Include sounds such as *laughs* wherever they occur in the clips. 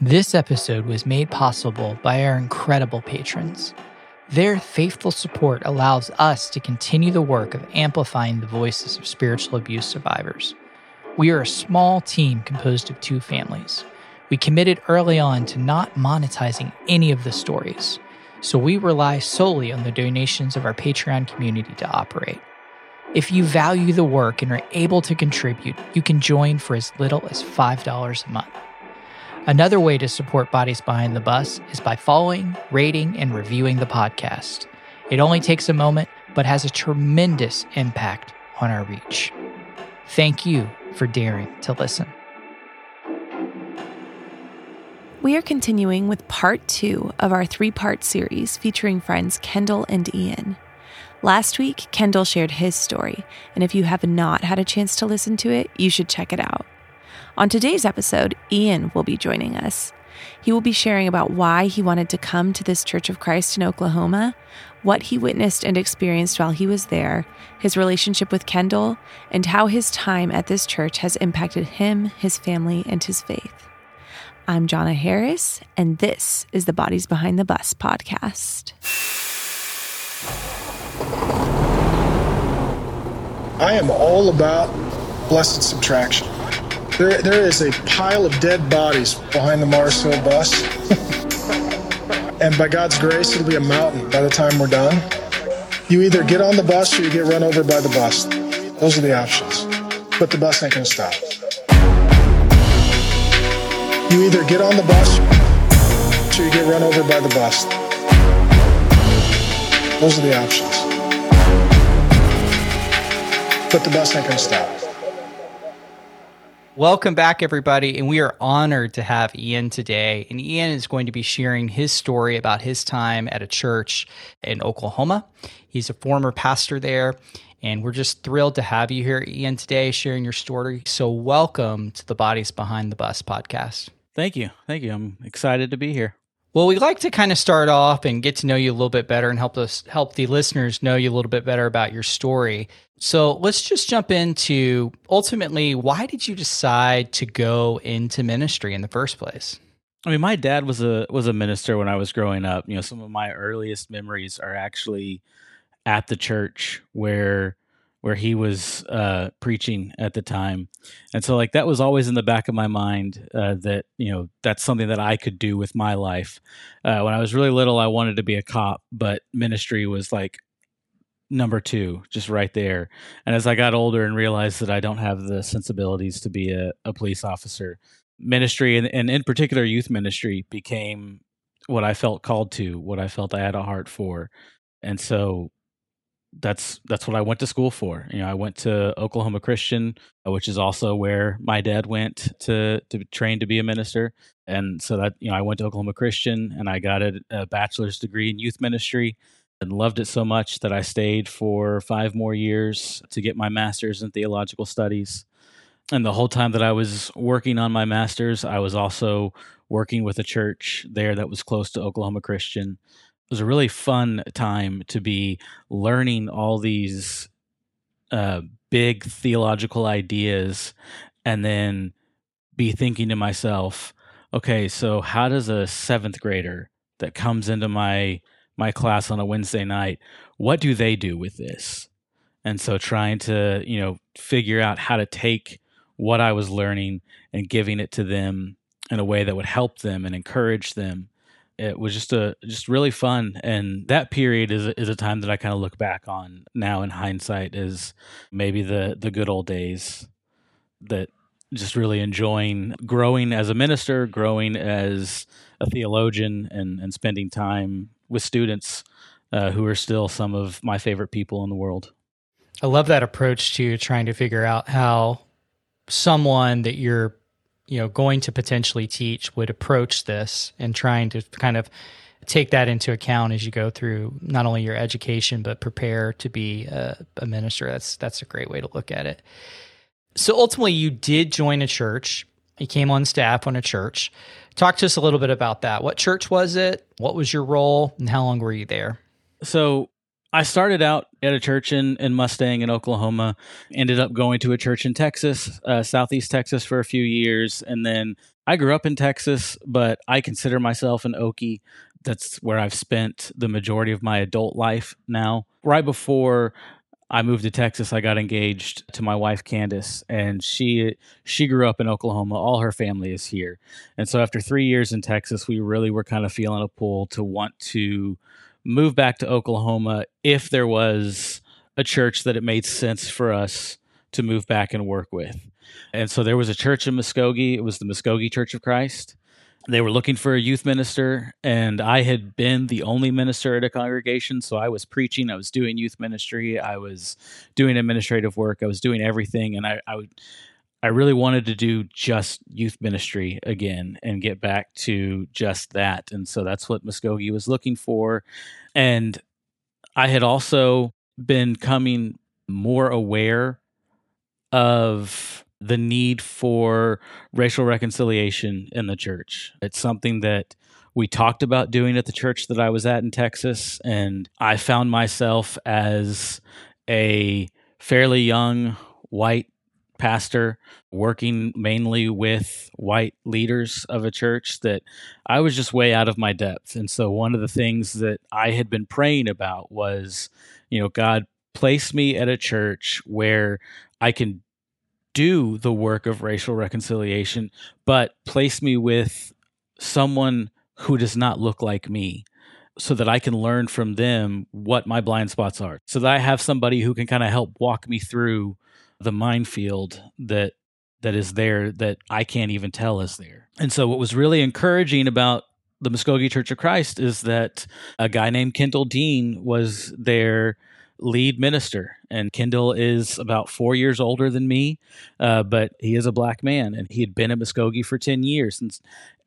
This episode was made possible by our incredible patrons. Their faithful support allows us to continue the work of amplifying the voices of spiritual abuse survivors. We are a small team composed of two families. We committed early on to not monetizing any of the stories, so we rely solely on the donations of our Patreon community to operate. If you value the work and are able to contribute, you can join for as little as $5 a month. Another way to support Bodies Behind the Bus is by following, rating, and reviewing the podcast. It only takes a moment, but has a tremendous impact on our reach. Thank you for daring to listen. We are continuing with part two of our three part series featuring friends Kendall and Ian. Last week, Kendall shared his story, and if you have not had a chance to listen to it, you should check it out. On today's episode, Ian will be joining us. He will be sharing about why he wanted to come to this Church of Christ in Oklahoma, what he witnessed and experienced while he was there, his relationship with Kendall, and how his time at this church has impacted him, his family, and his faith. I'm Jonna Harris, and this is the Bodies Behind the Bus podcast. I am all about blessed subtraction. There, there is a pile of dead bodies behind the Mars Hill bus. and by God's grace, it'll be a mountain by the time we're done. You either get on the bus or you get run over by the bus. Those are the options. But the bus ain't gonna stop. You either get on the bus or you get run over by the bus. Those are the options. But the bus ain't gonna stop. Welcome back, everybody, and we are honored to have Ian today. And Ian is going to be sharing his story about his time at a church in Oklahoma. He's a former pastor there, and we're just thrilled to have you here, Ian, today, sharing your story. So, welcome to the Bodies Behind the Bus podcast. Thank you. Thank you. I'm excited to be here. Well, we'd like to kind of start off and get to know you a little bit better and help us help the listeners know you a little bit better about your story. So let's just jump into ultimately why did you decide to go into ministry in the first place? I mean, my dad was a was a minister when I was growing up. You know, some of my earliest memories are actually at the church where where he was uh, preaching at the time, and so like that was always in the back of my mind uh, that you know that's something that I could do with my life. Uh, when I was really little, I wanted to be a cop, but ministry was like number two, just right there. And as I got older and realized that I don't have the sensibilities to be a, a police officer, ministry and, and in particular youth ministry became what I felt called to, what I felt I had a heart for. And so that's that's what I went to school for. You know, I went to Oklahoma Christian, uh, which is also where my dad went to to train to be a minister. And so that you know, I went to Oklahoma Christian, and I got a, a bachelor's degree in youth ministry, and loved it so much that I stayed for five more years to get my master's in theological studies. And the whole time that I was working on my master's, I was also working with a church there that was close to Oklahoma Christian was a really fun time to be learning all these uh, big theological ideas and then be thinking to myself, okay, so how does a seventh grader that comes into my my class on a Wednesday night, what do they do with this? And so trying to, you know, figure out how to take what I was learning and giving it to them in a way that would help them and encourage them it was just a just really fun. And that period is is a time that I kind of look back on now in hindsight is maybe the the good old days that just really enjoying growing as a minister growing as a theologian and and spending time with students uh, who are still some of my favorite people in the world. I love that approach to trying to figure out how someone that you're you know going to potentially teach would approach this and trying to kind of take that into account as you go through not only your education but prepare to be a, a minister. That's that's a great way to look at it. So ultimately you did join a church. You came on staff on a church. Talk to us a little bit about that. What church was it? What was your role? And how long were you there? So I started out at a church in, in Mustang in Oklahoma, ended up going to a church in Texas, uh, Southeast Texas for a few years, and then I grew up in Texas, but I consider myself an Okie. That's where I've spent the majority of my adult life now. Right before I moved to Texas, I got engaged to my wife Candace, and she she grew up in Oklahoma. All her family is here, and so after three years in Texas, we really were kind of feeling a pull to want to move back to Oklahoma if there was a church that it made sense for us to move back and work with. And so there was a church in Muskogee. It was the Muskogee Church of Christ. They were looking for a youth minister, and I had been the only minister at a congregation. So I was preaching, I was doing youth ministry, I was doing administrative work, I was doing everything. And I, I, I really wanted to do just youth ministry again and get back to just that. And so that's what Muskogee was looking for. And I had also been coming more aware of the need for racial reconciliation in the church. It's something that we talked about doing at the church that I was at in Texas, and I found myself as a fairly young white pastor working mainly with white leaders of a church that I was just way out of my depth. And so one of the things that I had been praying about was, you know, God place me at a church where I can do the work of racial reconciliation, but place me with someone who does not look like me so that I can learn from them what my blind spots are. So that I have somebody who can kind of help walk me through the minefield that that is there that I can't even tell is there. And so what was really encouraging about the Muskogee Church of Christ is that a guy named Kendall Dean was there lead minister. And Kendall is about four years older than me, uh, but he is a black man and he had been at Muskogee for 10 years. And,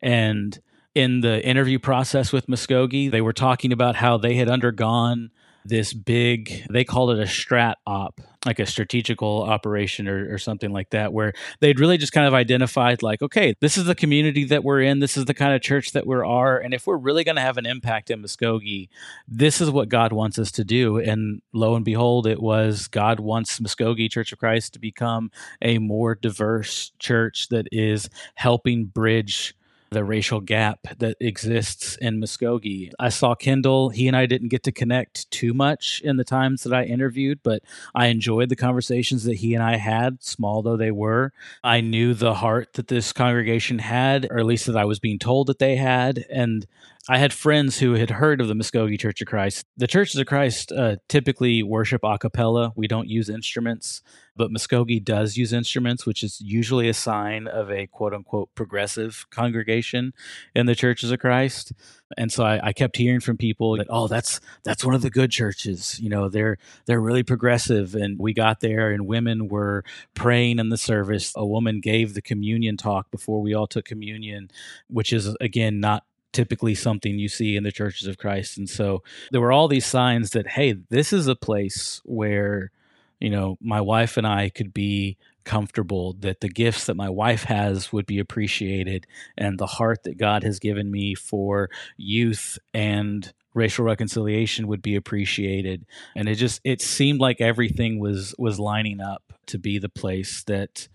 and in the interview process with Muskogee, they were talking about how they had undergone this big, they called it a strat op, like a strategical operation or, or, something like that, where they'd really just kind of identified, like, okay, this is the community that we're in, this is the kind of church that we are, and if we're really going to have an impact in Muskogee, this is what God wants us to do. And lo and behold, it was God wants Muskogee Church of Christ to become a more diverse church that is helping bridge the racial gap that exists in Muskogee. I saw Kendall. He and I didn't get to connect too much in the times that I interviewed, but I enjoyed the conversations that he and I had, small though they were. I knew the heart that this congregation had, or at least that I was being told that they had. And I had friends who had heard of the Muskogee Church of Christ. The Churches of Christ uh, typically worship a cappella. We don't use instruments, but Muskogee does use instruments, which is usually a sign of a quote unquote progressive congregation in the Churches of Christ. And so I, I kept hearing from people that, oh, that's that's one of the good churches. You know, they're they're really progressive. And we got there, and women were praying in the service. A woman gave the communion talk before we all took communion, which is again not typically something you see in the churches of Christ. And so there were all these signs that, hey, this is a place where, you know, my wife and I could be comfortable, that the gifts that my wife has would be appreciated, and the heart that God has given me for youth and racial reconciliation would be appreciated and it just it seemed like everything was was lining up to be the place that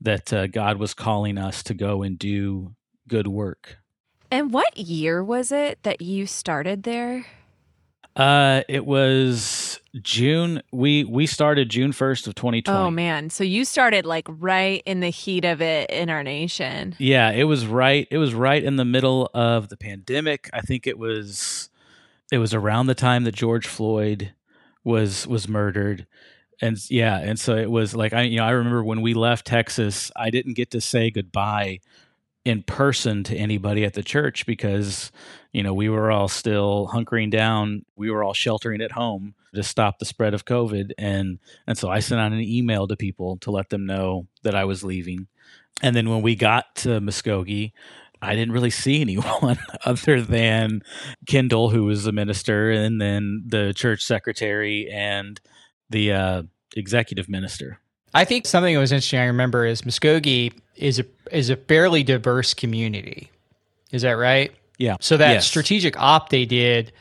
that uh, God was calling us to go and do good work and what year was it that you started there? Uh, it was June. We we started June first of twenty twenty. Oh man, so you started like right in the heat of it in our nation. Yeah, it was right. It was right in the middle of the pandemic. I think it was. It was around the time that George Floyd was was murdered, and yeah, and so it was like I you know I remember when we left Texas, I didn't get to say goodbye in person to anybody at the church because you know we were all still hunkering down. We were all sheltering at home to stop the spread of covid. And and so i sent out an email to people to let them know that i was leaving. And then when we got to muskogee i didn't really see *laughs* anyone other than kendall who was the minister and then the church secretary and the uh, executive minister I think something that was interesting I remember is Muskogee is a is a fairly diverse community. Is that right? Yeah. So that yes. strategic op they did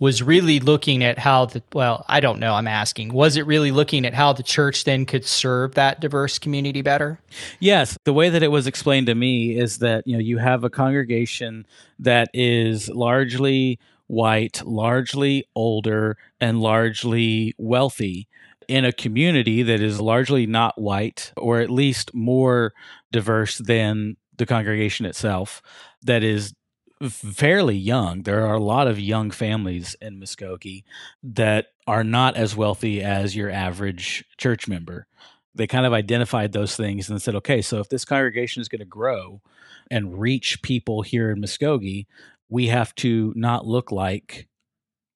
was really looking at how the well, I don't know, I'm asking. Was it really looking at how the church then could serve that diverse community better? Yes, the way that it was explained to me is that, you know, you have a congregation that is largely white, largely older, and largely wealthy in a community that is largely not white or at least more diverse than the congregation itself that is fairly young. There are a lot of young families in Muskogee that are not as wealthy as your average church member. They kind of identified those things and said, okay, so if this congregation is going to grow and reach people here in Muskogee, we have to not look like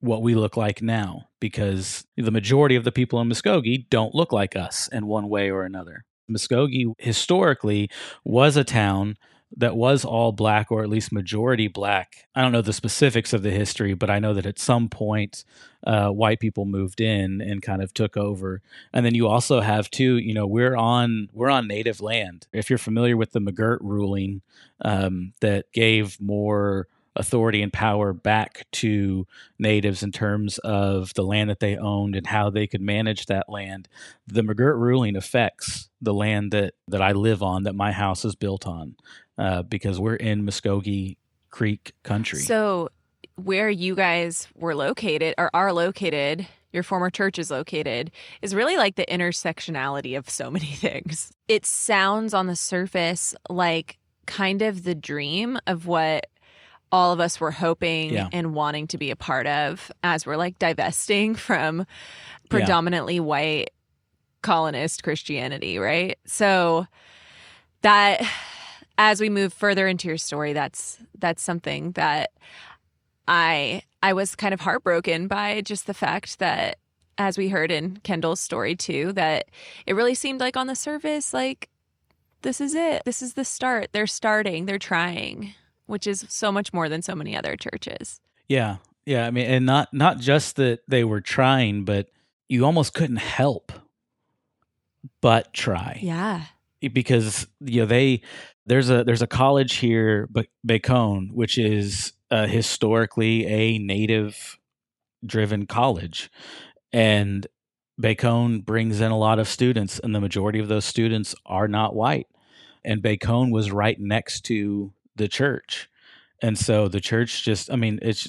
what we look like now because the majority of the people in Muskogee don't look like us in one way or another. Muskogee historically was a town that was all black or at least majority black. I don't know the specifics of the history, but I know that at some point uh, white people moved in and kind of took over. And then you also have too, you know, we're on we're on native land. If you're familiar with the McGirt ruling um, that gave more authority and power back to natives in terms of the land that they owned and how they could manage that land. The McGirt ruling affects the land that that I live on, that my house is built on uh, because we're in Muscogee Creek country. So, where you guys were located or are located, your former church is located, is really like the intersectionality of so *laughs* many things. It sounds on the surface like kind of the dream of what all of us were hoping yeah. and wanting to be a part of as we're like divesting *laughs* from predominantly yeah. white colonist Christianity, right? So that as we move further into your story, that's that's something that I I was kind of heartbroken by just the fact that as we heard in Kendall's story too, that it really seemed like on the surface, like this is it. This is the start. They're starting, they're trying, which is so much more than so many other churches. Yeah. Yeah. I mean, and not not just that they were trying, but you almost couldn't help but try. Yeah. Because you know they there's a there's a college here, but Bacone, which is uh, historically a native driven college, and Bacone brings in a lot of students, and the majority of those students are not white. And Bacone was right next to the church, and so the church just I mean it's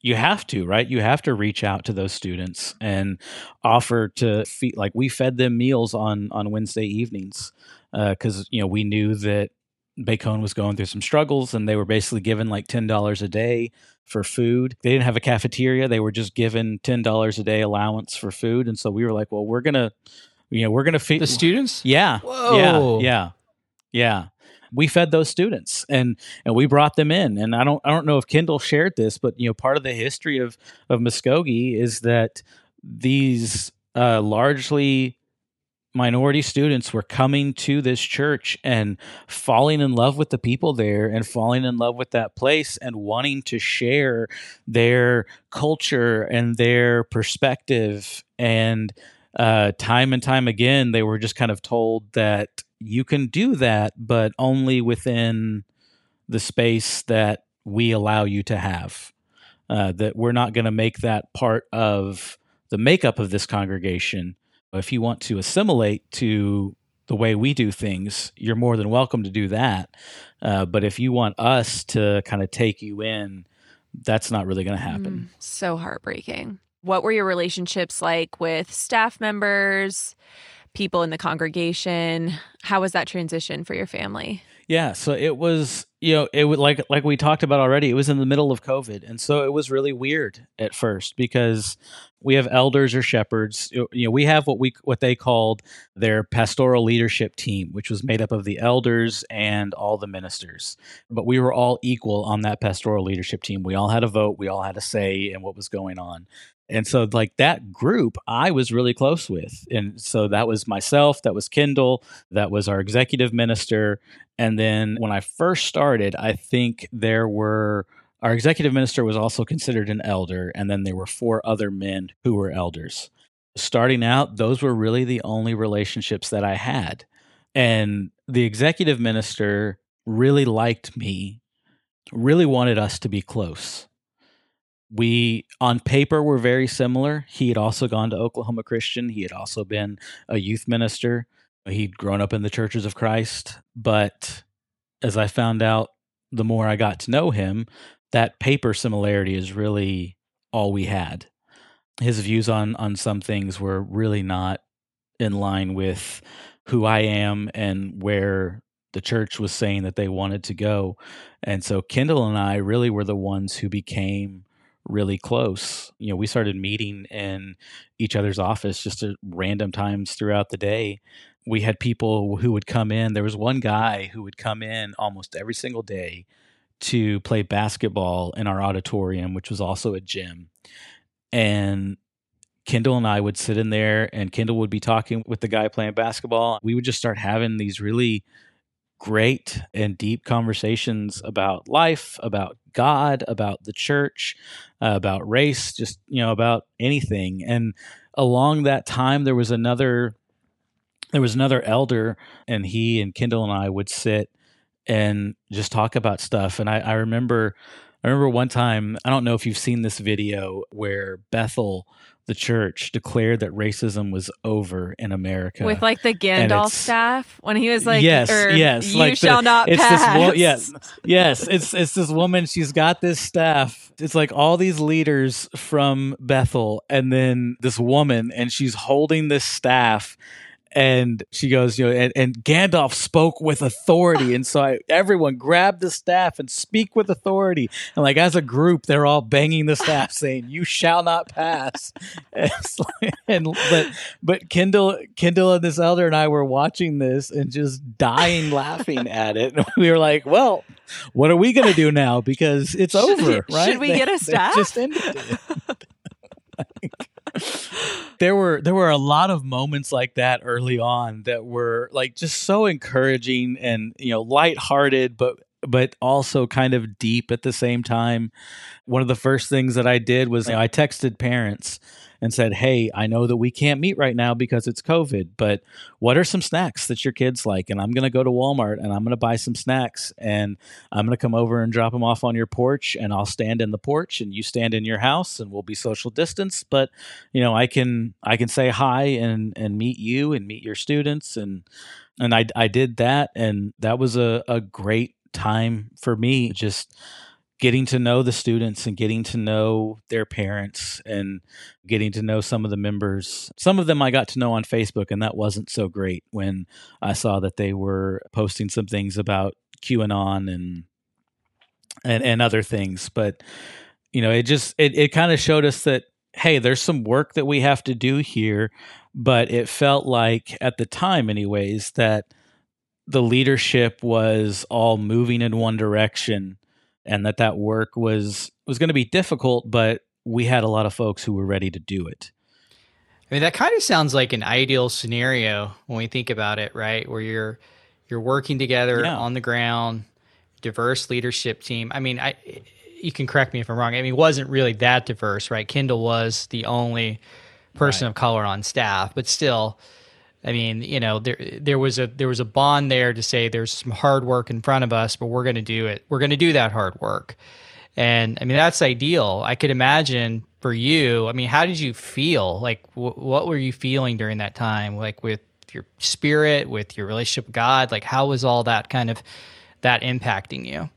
you have to right you have to reach out to those students and offer to feed like we fed them meals on on wednesday evenings because uh, you know we knew that Bacone was going through some struggles and they were basically given like $10 a day for food. They didn't have a cafeteria. They were just given $10 a day allowance for food. And so we were like, well, we're going to, you know, we're going to feed the students. Yeah. Whoa. Yeah. Yeah. Yeah. We fed those students and, and we brought them in. And I don't, I don't know if Kendall shared this, but you know, part of the history of, of Muskogee is that these uh, largely minority students were coming to this church and falling in love with the people there and falling in love with that place and wanting to share their culture and their perspective and uh, time and time again they were just kind of told that you can do that but only within the space that we allow you to have uh, that we're not going to make that part of the makeup of this congregation if you want to assimilate to the way we do things, you're more than welcome to do that. Uh, but if you want us to kind of take you in, that's not really going to happen. Mm, so heartbreaking. What were your relationships like with staff members, people in the congregation? How was that transition for your family? Yeah, so it was, you know, it was like like we talked about already. It was in the middle of COVID, and so it was really weird at first because we have elders or shepherds. You know, we have what we what they called their pastoral leadership team, which was made up of the elders and all the ministers. But we were all equal on that pastoral leadership team. We all had a vote. We all had a say in what was going on. And so, like that group, I was really close with. And so that was myself, that was Kendall, that was our executive minister. And then when I first started, I think there were our executive minister was also considered an elder. And then there were four other men who were elders. Starting out, those were really the only relationships that I had. And the executive minister really liked me, really wanted us to be close we on paper were very similar. He had also gone to Oklahoma Christian. He had also been a youth minister. He'd grown up in the churches of Christ. But as I found out, the more I got to know him, that paper similarity is really all we had. His views on on some things were really not in line with who I am and where the church was saying that they wanted to go. And so Kendall and I really were the ones who became really close. You know, we started meeting in each other's office just at random times throughout the day. We had people who would come in. There was one guy who would come in almost every single day to play basketball in our auditorium, which was also a gym. And Kendall and I would sit in there, and Kendall would be talking with the guy playing basketball. We would just start having these really great and deep conversations about life, about God, about the church, uh, about race, just, you know, about anything. And along that time, there was another. There was another elder, and he and Kendall and I would sit and just talk about stuff. And I, I remember, I remember one time. I don't know if you've seen this video where Bethel the church declared that racism was over in America with like the Gandalf staff when he was like, "Yes, er, yes, you like shall the, not it's pass." This wo- yes, yes, it's it's this woman. She's got this staff. It's like all these leaders from Bethel, and then this woman, and she's holding this staff, and she goes, you know, and, and Gandalf spoke with authority, and so I, everyone grabbed the staff and speak with authority, and like as a group, they're all banging the staff, *laughs* saying, "You shall not pass." *laughs* and, like, and but but Kendall, Kendall, and this elder and I were watching this and just dying laughing at it. And *laughs* we were like, "Well, what are we going to do now? Because it's Should over, we- right? should we get a They staff? Just ended it. *laughs* there were there were a lot of moments like that early on that were like just so encouraging and you know lighthearted but but also kind of deep at the same time. One of the first things that I did was you know, I texted parents and said, "Hey, I know that we can't meet right now because it's COVID, but what are some snacks that your kids like? And I'm going to go to Walmart and I'm going to buy some snacks and I'm going to come over and drop them off on your porch and I'll stand in the porch and you stand in your house and we'll be social distance, but you know, I can I can say hi and and meet you and meet your students and and I I did that and that was a a great time for me just getting to know the students and getting to know their parents and getting to know some of the members. Some of them I got to know on Facebook, and that wasn't so great when I saw that they were posting some things about QAnon and and and other things. But you know, it just it it kind of showed us that hey, there's some work that we have to do here. But it felt like at the time, anyways, that the leadership was all moving in one direction and that that work was was going to be difficult but we had a lot of folks who were ready to do it I mean, that kind of sounds like an ideal scenario when we think about it, right? Where you're you're working together Yeah. on the ground, diverse leadership team. I mean, I you can correct me if I'm wrong. I mean, it wasn't really that diverse, right? Kendall was the only person Right. of color on staff, but still, I mean, you know, there there was a there was a bond there to say there's some hard work in front of us, but we're going to do it. We're going to do that hard work. And I mean, that's ideal. I could imagine for you. I mean, how did you feel? Like, wh- what were you feeling during that time? Like with your spirit, with your relationship with God? Like, how was all that kind of that impacting you?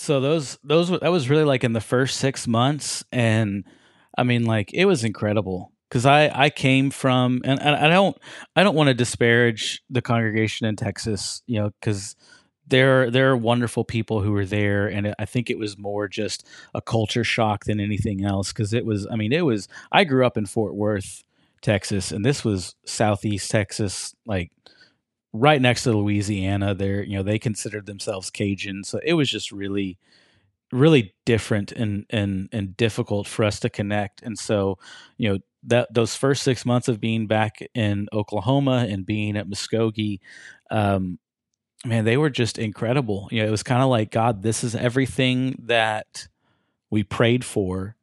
so those those that was really like in the first six months and i mean like it was incredible because i i came from and, and i don't i don't want to disparage the congregation in texas you know because there there are wonderful people who were there and i think it was more just a culture shock than anything else because it was i mean it was i grew up in fort worth texas and this was southeast texas like right next to Louisiana. They're you know they considered themselves Cajun, so it was just really, really different and and and difficult for us to connect. And so you know that those first six months of being back in Oklahoma and being at Muskogee. Um, Man, they were just incredible. You know, it was kind of like God. This is everything that we prayed for.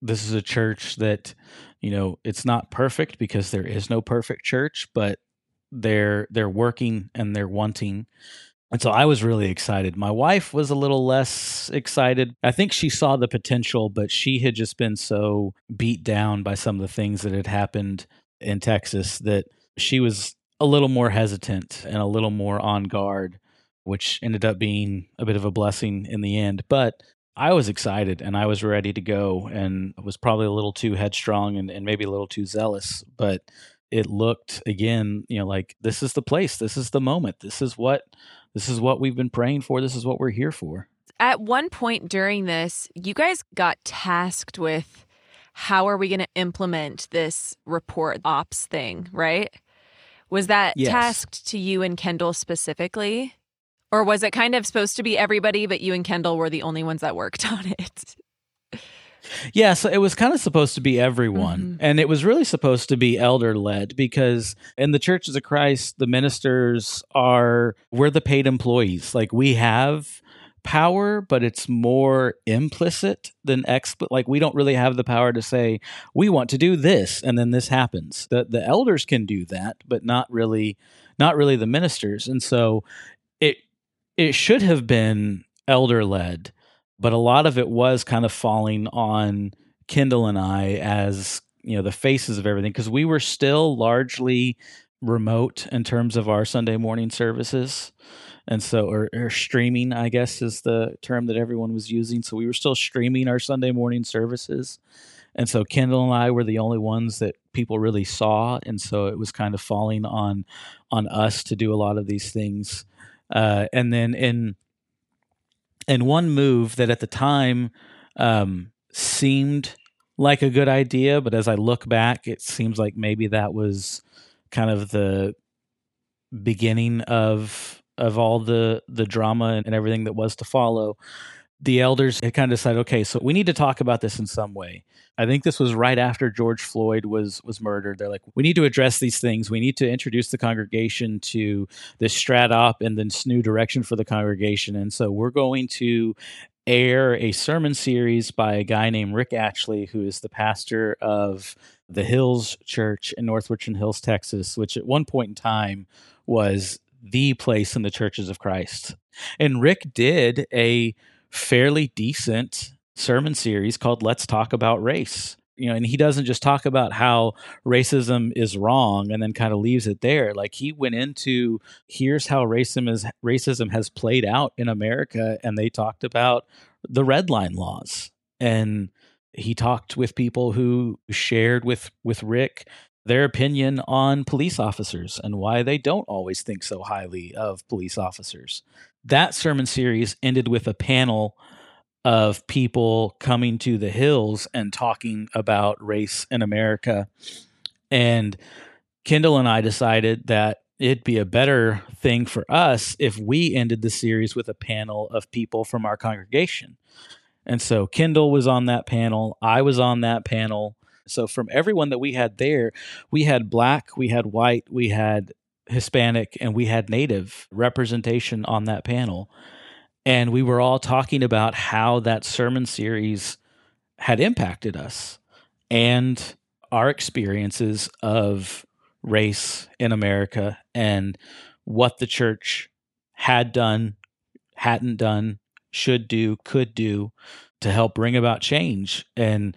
This is a church that, you know, it's not perfect because there is no perfect church, but they're they're working and they're wanting And so I was really excited. My wife was a little less excited. I think she saw the potential, but she had just been so beat down by some of the things that had happened in Texas that she was a little more hesitant and a little more on guard, which ended up being a bit of a blessing in the end. But I was excited and I was ready to go and was probably a little too headstrong and, and maybe a little too zealous. But it looked again, you know, like this is the place, this is the moment, this is what this is what we've been praying for, this is what we're here for. At one point during this, you guys got tasked with how are we going to implement this report ops thing, right? Was that Yes. tasked to you and Kendall specifically? Or was it kind of supposed to be everybody, but you and Kendall were the only ones that worked *laughs* on it? Yeah, so it was kind of supposed to be everyone. Mhm. And it was really supposed to be elder led because in the churches of Christ, the ministers are, we're the paid employees. Like we have power, but it's more implicit than explicit. Like we don't really have the power to say, we want to do this and then this happens. The, the elders can do that, but not really, not really the ministers. And so it, it should have been elder led but a lot of it was kind of falling on Kendall and I as you know the faces of everything because we were still largely remote in terms of our Sunday morning services. And so, or, or streaming, I guess, is the term that everyone was using. So we were still streaming our Sunday morning services. And so Kendall and I were the only ones that people really saw. And so it was kind of falling on on us to do a lot of these things. Uh, and then in and one move that at the time um, seemed like a good idea, but as I look back, it seems like maybe that was kind of the beginning of of all the the drama and everything that was to follow. The elders had kind of decided, okay, so we need to talk about this in some way. I think this was right after George Floyd was was murdered. They're like, we need to address these things. We need to introduce the congregation to this strat op and this new direction for the congregation. And so we're going to air a sermon series by a guy named Rick Atchley, who is the pastor of the Hills Church in North Richland Hills, Texas, which at one point in time was the place in the churches of Christ. And Rick did a fairly decent sermon series called Let's Talk About Race. You know, and he doesn't just talk about how racism is wrong and then kind of leaves it there. Like he went into here's how racism is racism has played out in America and they talked about the red line laws. And he talked with people who shared with with Rick their opinion on police officers and why they don't always think so highly of police officers. That sermon series ended with a panel of people coming to the hills and talking about race in America. And Kendall and I decided that it'd be a better thing for us if we ended the series with a panel of people from our congregation. And so Kendall was on that panel, I was on that panel. So from everyone that we had there, we had black, we had white, we had Hispanic, and we had native representation on that panel. And we were all talking about how that sermon series had impacted us and our experiences of race in America and what the church had done, hadn't done, should do, could do to help bring about change. And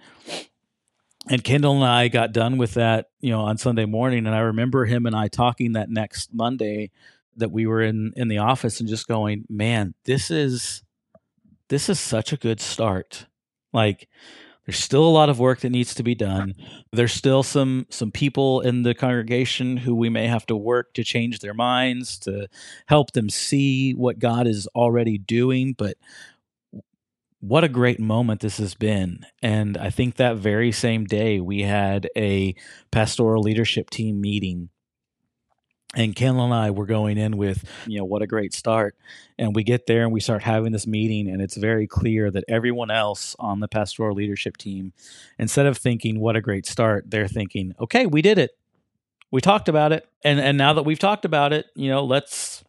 and Kendall and I got done with that, you know, on Sunday morning. And I remember him and I talking that next Monday that we were in in the office and just going, man, this is this is such a good start. Like there's still a lot of work that needs to be done. There's still some some people in the congregation who we may have to work to change their minds to help them see what God is already doing, but what a great moment this has been. And I think that very same day we had a pastoral leadership team meeting. And Kendall and I were going in with, you know, what a great start. And we get there and we start having this meeting, and it's very clear that everyone else on the pastoral leadership team, instead of thinking, what a great start, they're thinking, okay, we did it. We talked about it. And and now that we've talked about it, you know, let's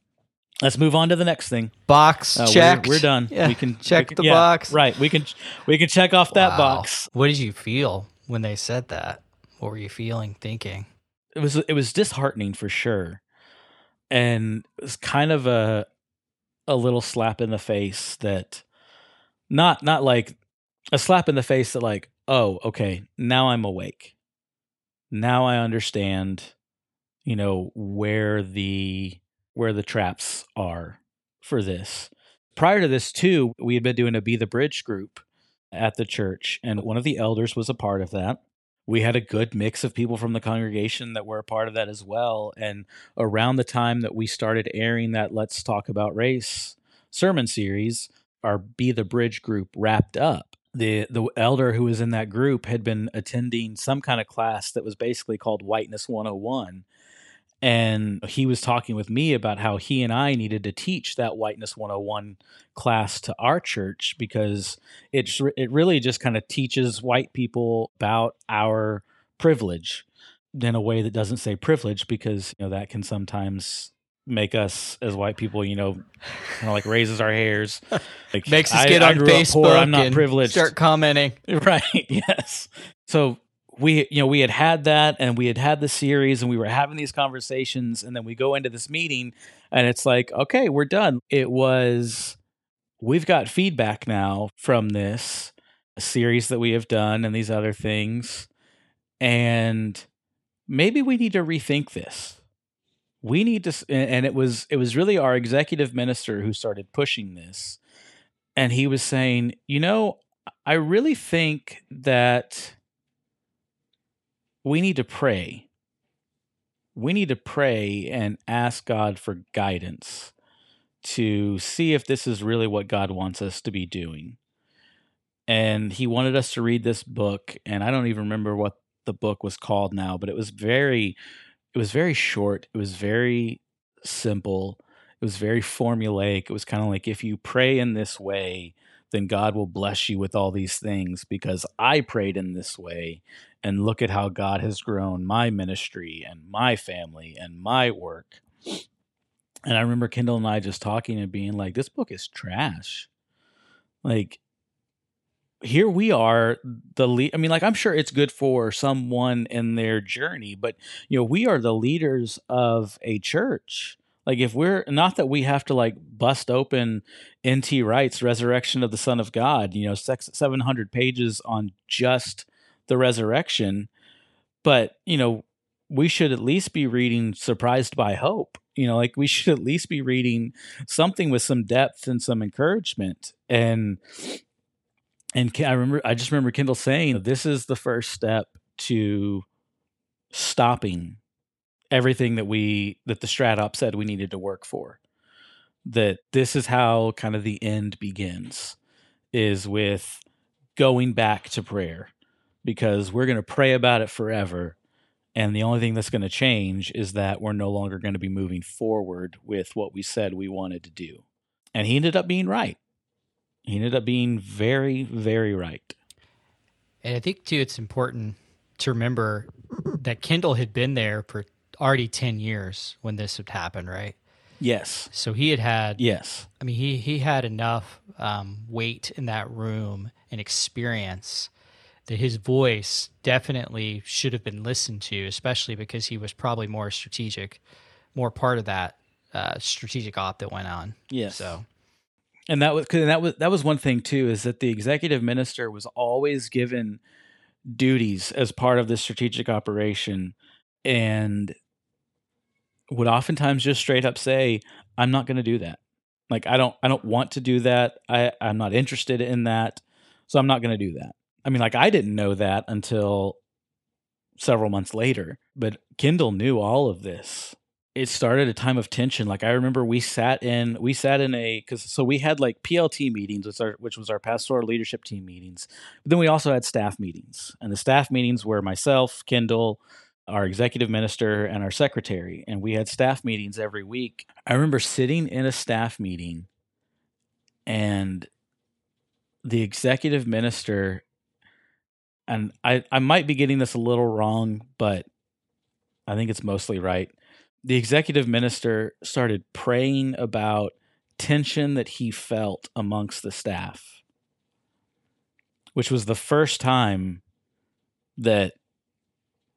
let's move on to the next thing. Box Uh, we're- We're, done. Yeah, We can check we can- the yeah, box. Right. We can we can check off that Wow. box. What did you feel when they said that? What were you feeling, thinking? It was it was disheartening for sure, and it was kind of a a little slap in the face that not not like a slap in the face that like oh okay now i'm awake now i understand you know where the where the traps are for this. Prior to this too we had been doing a be the bridge group at the church and one of the elders was a part of that. We had a good mix of people from the congregation that were a part of that as well and around the time that we started airing that let's talk about race sermon series our be the bridge group wrapped up. The the elder who was in that group had been attending some kind of class that was basically called whiteness 101 and he was talking with me about how he and I needed to teach that whiteness 101 class to our church because it's it really just kind of teaches white people about our privilege in a way that doesn't say privilege because you know that can sometimes make us as white people, you know, kind of like raises our hairs. Like *laughs* Makes us get I, on I Facebook. poor, I'm not and privileged. Start commenting. *laughs* Right. *laughs* Yes. So we, you know, we had had that and we had had the series and we were having these conversations and then we go into this meeting and it's like, okay, we're done. It was, we've got feedback now from this series that we have done and these other things. And maybe we need to rethink this. We need to, and it was, it was really our executive minister who started pushing this. And he was saying, you know, I really think that we need to pray. We need to pray and ask God for guidance to see if this is really what God wants us to be doing. And he wanted us to read this book, and I don't even remember what the book was called now, but it was very it was very short, it was very simple, it was very formulaic. It was kind of like if you pray in this way, then God will bless you with all these things because I prayed in this way. And look at how God has grown my ministry and my family and my work. And I remember Kendall and I just talking and being like, this book is trash. Like, here we are, the lead. I mean, like, I'm sure it's good for someone in their journey, but, you know, we are the leaders of a church. Like, if we're not that we have to like bust open N.T. Wright's Resurrection of the Son of God, you know, six, 700 pages on just the resurrection, but, you know, we should at least be reading Surprised by Hope. You know, like we should at least be reading something with some depth and some encouragement. And and I remember, I just remember Kendall saying, "This is the first step to stopping everything that we that the Stratop said we needed to work for. That this is how kind of the end begins, is with going back to prayer, because we're going to pray about it forever." And the only thing that's going to change is that we're no longer going to be moving forward with what we said we wanted to do. And he ended up being right. He ended up being very, very right. And I think too, it's important to remember that Kendall had been there for already ten years when this had happened, right? Yes. So he had had, Yes. I mean, he he had enough um, weight in that room and experience that his voice definitely should have been listened to, especially because he was probably more strategic, more part of that uh, strategic op that went on. Yes. So And that was 'cause that was that was one thing too is that the executive minister was always given duties as part of the strategic operation and would oftentimes just straight up say I'm not going to do that. Like I don't I don't want to do that. I I'm not interested in that. So I'm not going to do that. I mean like I didn't know that until several months later, but Kendall knew all of this it started a time of tension. Like I remember we sat in we sat in a because so we had like PLT meetings, which our which was our pastoral leadership team meetings. But then we also had staff meetings, and the staff meetings were myself, Kendall, our executive minister, and our secretary, and we had staff meetings every week. I remember sitting in a staff meeting, and the executive minister, and I I might be getting this a little wrong, but I think it's mostly right the executive minister started praying about tension that he felt amongst the staff, which was the first time that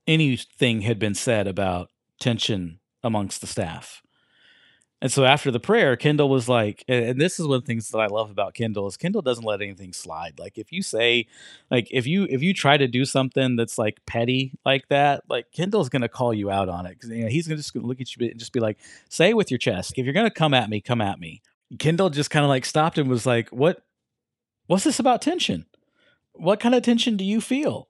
anything had been said about tension amongst the staff. And so after the prayer, Kendall was like, and this is one of the things that I love about Kendall is Kendall doesn't let anything slide. Like if you say, like if you if you try to do something that's like petty like that, like Kendall's gonna call you out on it because you know he's gonna just gonna look at you and just be like, say with your chest, if you're gonna come at me, come at me. Kendall just kind of like stopped and was like, what? What's this about tension? What kind of tension do you feel?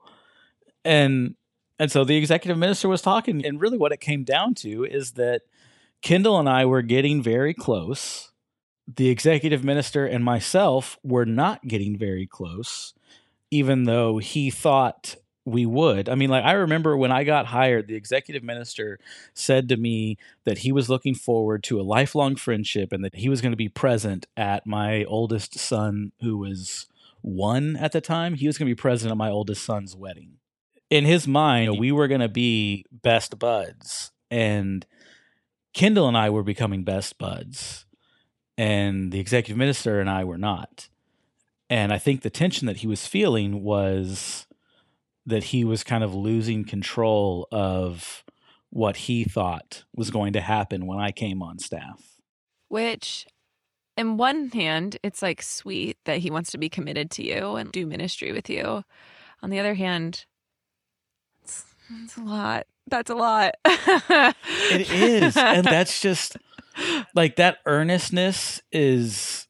And and so the executive minister was talking, and really what it came down to is that Kendall and I were getting very close. The executive minister and myself were not getting very close, even though he thought we would. I mean, like, I remember when I got hired, the executive minister said to me that he was looking forward to a lifelong friendship and that he was going to be present at my oldest son, who was one at the time. He was going to be present at my oldest son's wedding. In his mind, we were going to be best buds. And Kendall and I were becoming best buds, and the executive minister and I were not. And I think the tension that he was feeling was that he was kind of losing control of what he thought was going to happen when I came on staff. Which, in one hand, it's like sweet that he wants to be committed to you and do ministry with you. On the other hand, it's, it's a lot that's a lot. it is. And that's just like that earnestness is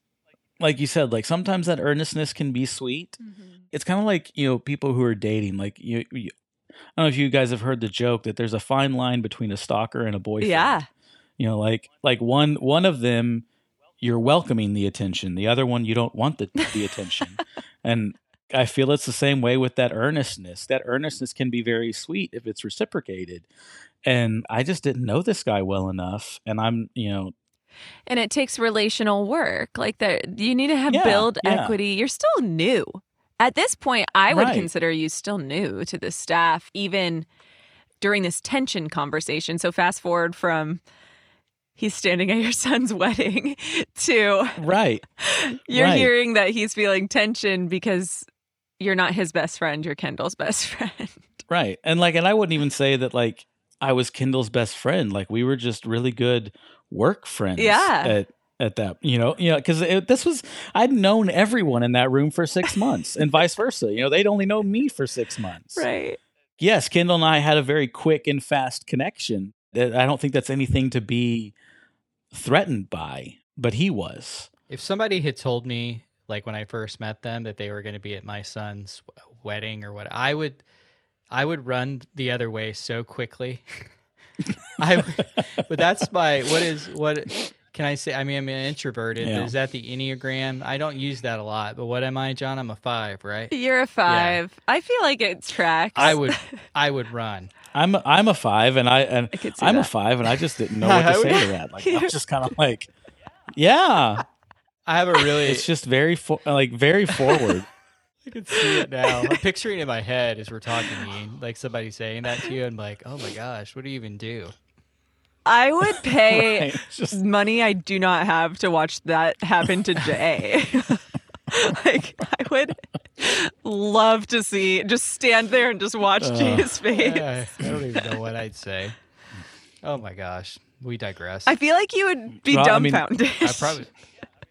like you said, like sometimes that earnestness can be sweet. Mm-hmm. It's kind of like, you know, people who are dating, like you, you, I don't know if you guys have heard the joke that there's a fine line between a stalker and a boyfriend. Yeah. You know, like like one one of them you're welcoming the attention. The other one you don't want the the attention. *laughs* and I feel it's the same way with that earnestness. That earnestness can be very sweet if it's reciprocated. And I just didn't know this guy well enough. And I'm, you know, and it takes relational work. Like that you need to have yeah, build yeah. equity. You're still new. At this point, I would right. consider you still new to the staff, even during this tension conversation. So fast forward from he's standing at your *laughs* son's wedding *laughs* to right you're right. hearing that he's feeling tension because you're not his best friend, you're Kendall's best *laughs* friend. Right. And like and I wouldn't even say that like I was Kendall's best friend. Like we were just really good work friends. Yeah. At at that, you know, you know, because this was I'd known everyone in that room for six months, and vice versa. You know, they'd only known me for six months. Right. Yes, Kendall and I had a very quick and fast connection. I don't think that's anything to be threatened by, but he was. If somebody had told me like when I first met them that they were going to be at my son's wedding or what I would I would run the other way so quickly. *laughs* I but that's my what is what can I say? I mean, I'm an introverted. Yeah. Is that the Enneagram? I don't use that a lot, but what am I, John? I'm a five, right? You're a five. Yeah. I feel like it tracks. I would, *laughs* I would run. I'm, a, I'm a five, and I, and I am a five, and I just didn't *laughs* know what to say to that. Like, I'm just kind of like, yeah, I have a *laughs* really. It's just very for, like very *laughs* forward. I can see it now. I'm picturing it in my head as we're talking. Like somebody saying that to you, and like, oh my gosh, what do you even do? I would *laughs* pay right, just... money I do not have to watch that happen to Jay. like I would love to see just stand there and just watch uh, Jay's face. I, I don't even know what I'd say. Oh my gosh, we digress. I feel like you would be well, dumbfounded. I, mean, I probably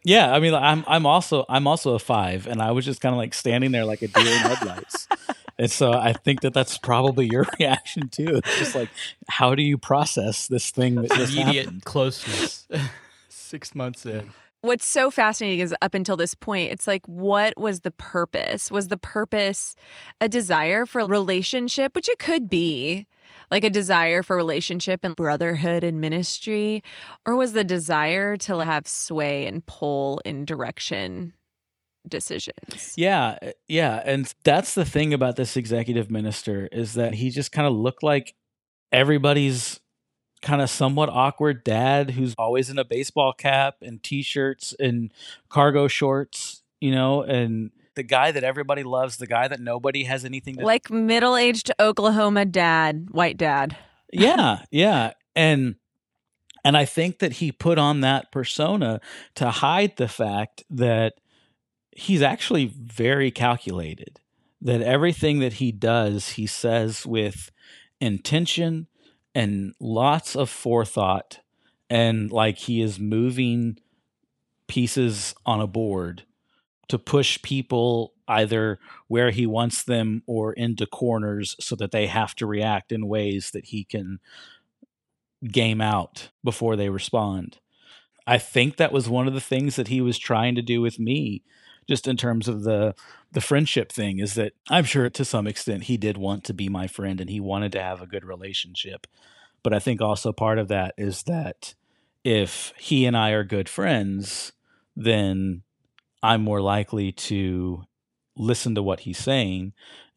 yeah, I mean, I'm I'm also I'm also a five, and I was just kind of like standing there like a deer in headlights. *laughs* and so I think that that's probably your *laughs* reaction too. It's just like, how do you process this thing that just immediate happened? closeness? *laughs* Six months in. What's so fascinating is up until this point, it's like, what was the purpose? Was the purpose a desire for relationship, which it could be, like a desire for relationship and brotherhood and ministry? Or was the desire to have sway and pull in direction decisions? Yeah. Eh, yeah. And that's the thing about this executive minister is that he just kind of looked like everybody's kind of somewhat awkward dad who's always in a baseball cap and t-shirts and cargo shorts, you know, and the guy that everybody loves, the guy that nobody has anything to like middle aged Oklahoma dad, white dad. *laughs* yeah, yeah, and and I think that he put on that persona to hide the fact that he's actually very calculated. That everything that he does, he says with intention and lots of forethought and like he is moving pieces on a board to push people either where he wants them or into corners so that they have to react in ways that he can game out before they respond. I think that was one of the things that he was trying to do with me just in terms of the the friendship thing is that I'm sure to some extent he did want to be my friend and he wanted to have a good relationship. But I think also part of that is that if he and I are good friends, then I'm more likely to listen to what he's saying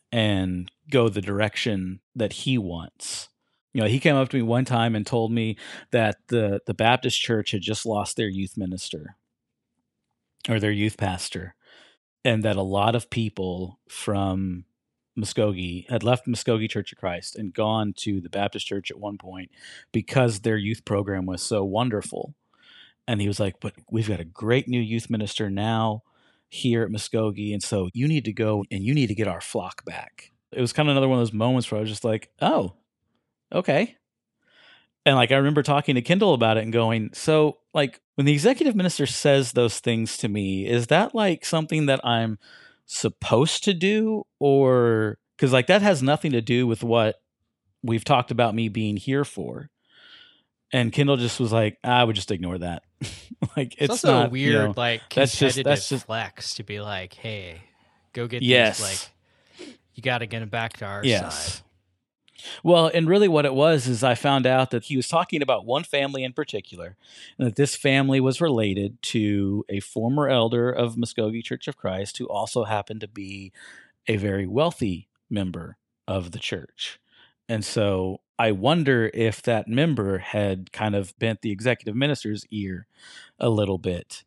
and go the direction that he wants. You know, he came up to me one time and told me that the the Baptist church had just lost their youth minister or their youth pastor and that a lot of people from Muskogee had left Muskogee Church of Christ and gone to the Baptist church at one point because their youth program was so wonderful. And he was like, But we've got a great new youth minister now here at Muskogee. And so you need to go and you need to get our flock back. It was kind of another one of those moments where I was just like, Oh, okay. And like I remember talking to Kendall about it and going, So, like, when the executive minister says those things to me, is that like something that I'm supposed to do? Or because like that has nothing to do with what we've talked about me being here for. And Kendall just was like, I would just ignore that. *laughs* like it's, it's also not, a weird you know, like that's just- that's just- flex to be like, hey, go get Yes. these like you got to get it back to our Yes. side. Well, and really what it was is I found out that he was talking about one family in particular, and that this family was related to a former elder of Muskogee Church of Christ who also happened to be a very wealthy member of the church. And so I wonder if that member had kind of bent the executive minister's ear a little bit.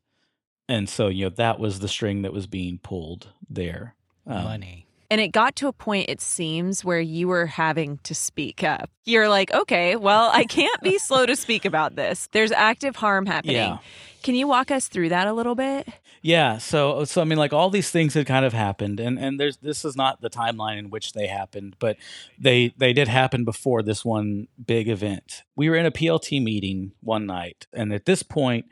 And so, you know, that was the string that was being pulled there. Um, Money. And it got to a point, it seems, where you were having to speak up. You're like, okay, well, I can't be slow to speak about this. There's active harm happening. Yeah. Can you walk us through that a little bit? Yeah, so so I mean like all these things had kind of happened and and there's this is not the timeline in which they happened, but they they did happen before this one big event. We were in a PLT meeting one night and at this point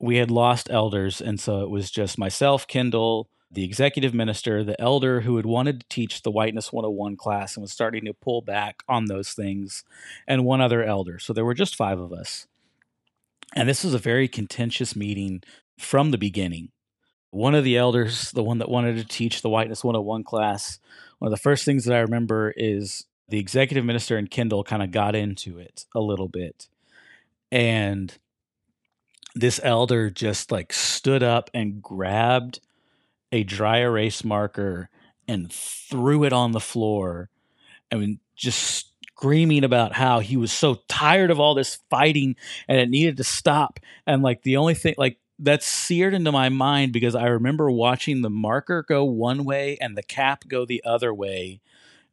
we had lost elders and so it was just myself, Kendall, the executive minister, the elder who had wanted to teach the Whiteness 101 class and was starting to pull back on those things, and one other elder. So there were just five of us. And this was a very contentious meeting from the beginning. One of the elders, the one that wanted to teach the Whiteness 101 class, one of the first things that I remember is the executive minister and Kendall kind of got into it a little bit. And this elder just like stood up and grabbed a dry erase marker and threw it on the floor I and just screaming about how he was so tired of all this fighting and it needed to stop. And like the only thing like that's seared into my mind because I remember watching the marker go one way and the cap go the other way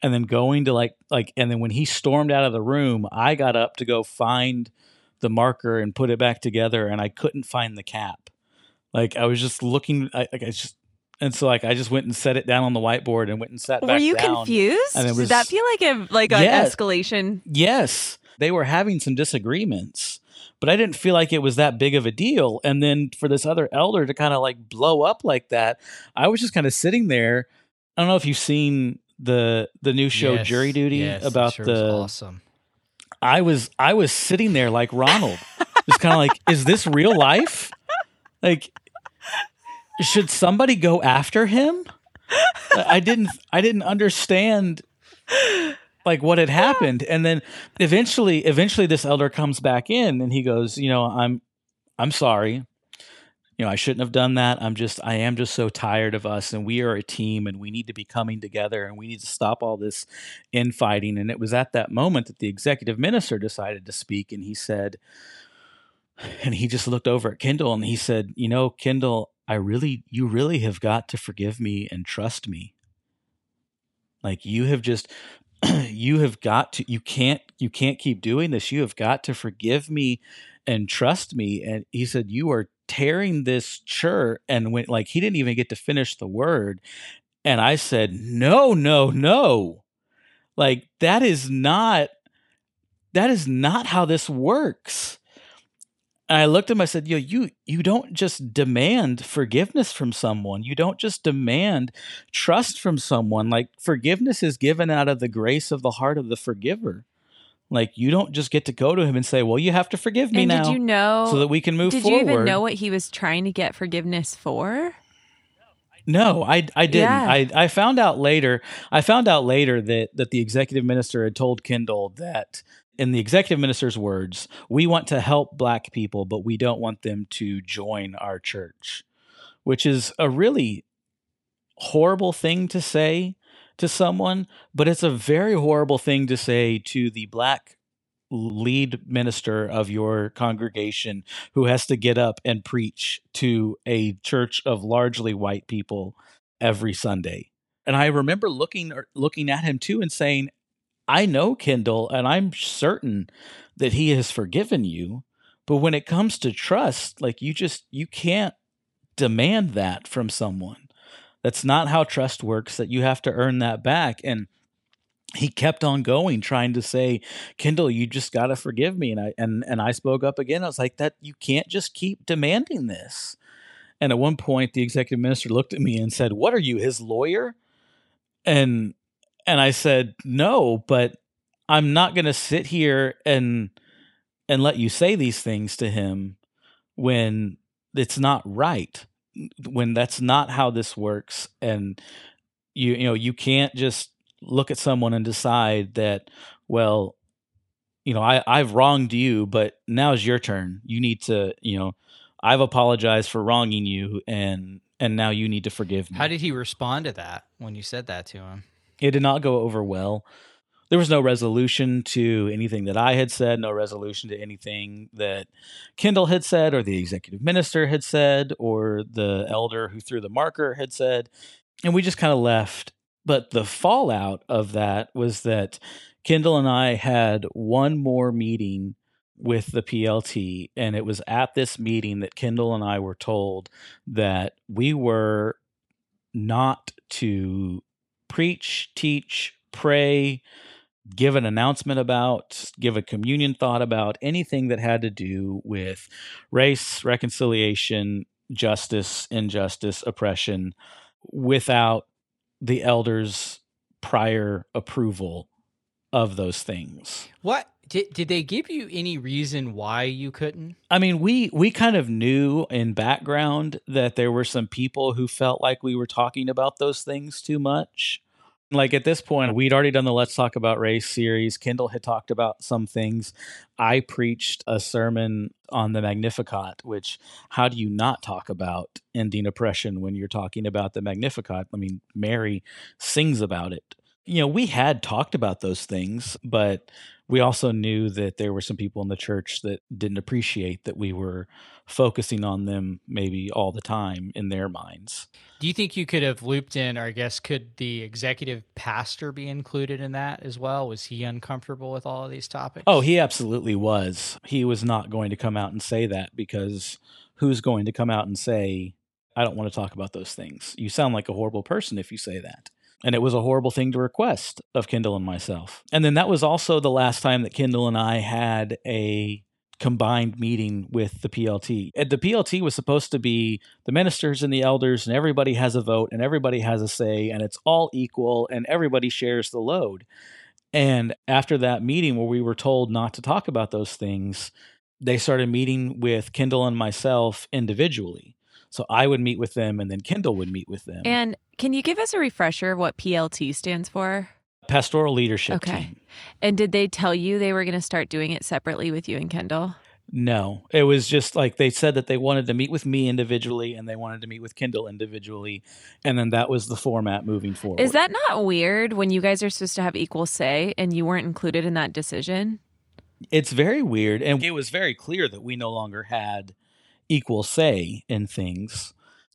and then going to like like and then when he stormed out of the room I got up to go find the marker and put it back together and I couldn't find the cap. Like I was just looking I, like I just and so like I just went and set it down on the whiteboard and went and sat down. Were back you down. confused? and it was, Did that feel like a like an Yeah. escalation? Yes, they were having some disagreements, but I didn't feel like it was that big of a deal. And then for this other elder to kind of like blow up like that, I was just kind of sitting there. I don't know if you've seen the the new show Yes, Jury Duty yes, that about sure was the. awesome. I was I was sitting there like Ronald, just kind of like, is this real life? Like, should somebody go after him? I didn't I didn't understand like what had happened. And then eventually eventually this elder comes back in and he goes you know i'm i'm sorry. You know i shouldn't have done that. I'm just i am just so tired of us and we are a team and we need to be coming together and we need to stop all this infighting. And it was at that moment that the executive minister decided to speak and he said and he just looked over at kendall and he said you know kendall i really you really have got to forgive me and trust me. Like you have just *clears throat* you have got to you can't you can't keep doing this. You have got to forgive me and trust me. And he said you are tearing this church and when like he didn't even get to finish the word. And i said no no no. Like that is not that is not how this works And I looked at him. I said, "Yo, you you don't just demand forgiveness from someone. You don't just demand trust from someone. Like forgiveness is given out of the grace of the heart of the forgiver. Like you don't just get to go to him and say, "Well, you have to forgive me and now," did you know so that we can move did forward. Did you even know what he was trying to get forgiveness for? No, I I didn't. Yeah. I I found out later. I found out later that that the executive minister had told Kendall that in the executive minister's words, we want to help black people, but we don't want them to join our church, which is a really horrible thing to say to someone, but it's a very horrible thing to say to the black lead minister of your congregation who has to get up and preach to a church of largely white people every Sunday. And I remember looking looking at him too and saying, I know Kendall and I'm certain that he has forgiven you, but when it comes to trust, like you just you can't demand that from someone. That's not how trust works that you have to earn that back. And he kept on going trying to say kendall you just got to forgive me. And i and and i spoke up again. I was like that you can't just keep demanding this. And at one point the executive minister looked at me and said what are you his lawyer? And and i said no but i'm not going to sit here and and let you say these things to him when it's not right when that's not how this works. And you you know you can't just look at someone and decide that well you know I I've wronged you but now's your turn. You need to you know I've apologized for wronging you and and now you need to forgive me. How did he respond to that when you said that to him? It did not go over well there was no resolution to anything that I had said, no resolution to anything that Kendall had said, or the executive minister had said, or the elder who threw the marker had said. And we just kind of left. But the fallout of that was that Kendall and I had one more meeting with the PLT. And it was at this meeting that Kendall and I were told that we were not to preach, teach, pray, give an announcement about, give a communion thought about anything that had to do with race, reconciliation, justice, injustice, oppression without the elders' prior approval of those things. What did did they give you any reason why you couldn't? I mean, we we kind of knew in background that there were some people who felt like we were talking about those things too much. Like at this point, we'd already done the Let's Talk About Race series. Kendall had talked about some things. I preached a sermon on the Magnificat, which how do you not talk about ending oppression when you're talking about the Magnificat? I mean, Mary sings about it. You know, we had talked about those things, but we also knew that there were some people in the church that didn't appreciate that we were focusing on them maybe all the time in their minds. Do you think you could have looped in, or I guess could the executive pastor be included in that as well? Was he uncomfortable with all of these topics? Oh, he absolutely was. He was not going to come out and say that because who's going to come out and say, I don't want to talk about those things? You sound like a horrible person if you say that. And it was a horrible thing to request of Kendall and myself. And then that was also the last time that Kendall and I had a combined meeting with the PLT. The PLT was supposed to be the ministers and the elders, and everybody has a vote and everybody has a say, and it's all equal and everybody shares the load. And after that meeting where we were told not to talk about those things, they started meeting with Kendall and myself individually. So I would meet with them and then Kendall would meet with them. And can you give us a refresher of what PLT stands for? Pastoral leadership Okay. team. And did they tell you they were going to start doing it separately with you and Kendall? No, it was just like they said that they wanted to meet with me individually and they wanted to meet with Kendall individually. And then that was the format moving forward. Is that not weird when you guys are supposed to have equal say and you weren't included in that decision? It's very weird. And it was very clear that we no longer had equal say in things,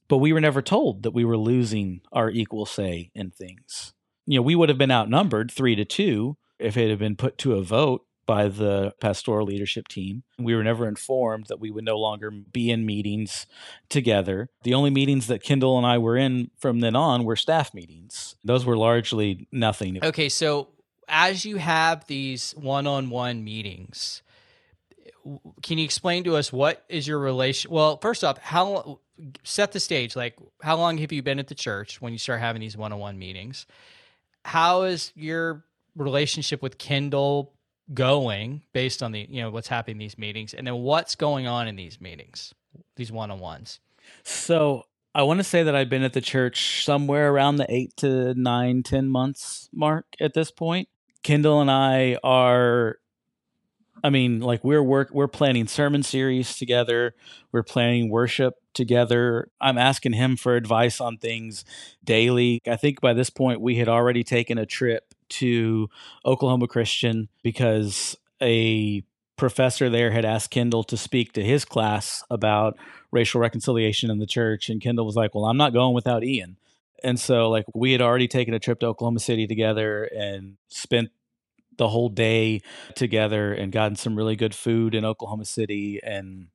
but we were never told that we were losing our equal say in things. You know, we would have been outnumbered three to two if it had been put to a vote by the pastoral leadership team. We were never informed that we would no longer be in meetings together. The only meetings that Kendall and I were in from then on were staff meetings. Those were largely nothing. Okay, so as you have these one-on-one meetings, can you explain to us what is your relation? Well, first off, how set the stage? Like, how long have you been at the church when you start having these one-on-one meetings? How is your relationship with Kendall going based on the you know what's happening in these meetings, and then what's going on in these meetings, these one-on-ones? So I want to say that I've been at the church somewhere around the eight to nine, ten months mark at this point. Kendall and I are I mean, like we're work we're planning sermon series together. We're planning worship together. I'm asking him for advice on things daily. I think by this point we had already taken a trip to Oklahoma Christian because a professor there had asked Kendall to speak to his class about racial reconciliation in the church and Kendall was like, "Well, I'm not going without Ian." And so like we had already taken a trip to Oklahoma City together and spent the whole day together and gotten some really good food in Oklahoma City and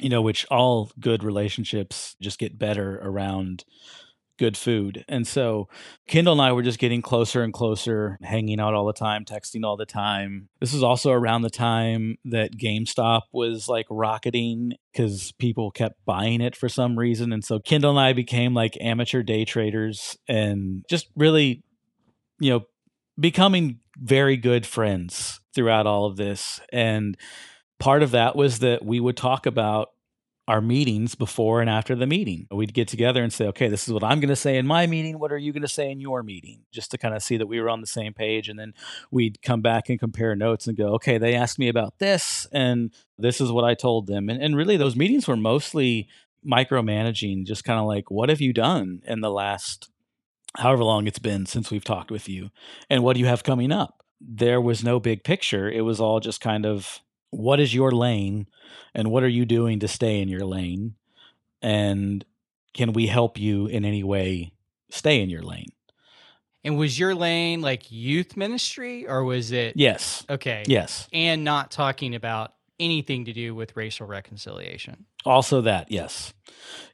you know which all good relationships just get better around good food. And so Kendall and I were just getting closer and closer, hanging out all the time, texting all the time. This was also around the time that GameStop was like rocketing because people kept buying it for some reason. And so Kendall and I became like amateur day traders and just really, you know, becoming very good friends throughout all of this. And part of that was that we would talk about our meetings before and after the meeting. We'd get together and say, okay, this is what I'm going to say in my meeting. What are you going to say in your meeting? Just to kind of see that we were on the same page. And then we'd come back and compare notes and go, okay, they asked me about this, and this is what I told them. And, and really, those meetings were mostly micromanaging, just kind of like, what have you done in the last however long it's been since we've talked with you. And what do you have coming up? There was no big picture. It was all just kind of what is your lane? And what are you doing to stay in your lane? And can we help you in any way stay in your lane? And was your lane like youth ministry or was it yes. Okay. Yes. And not talking about anything to do with racial reconciliation? Also that yes.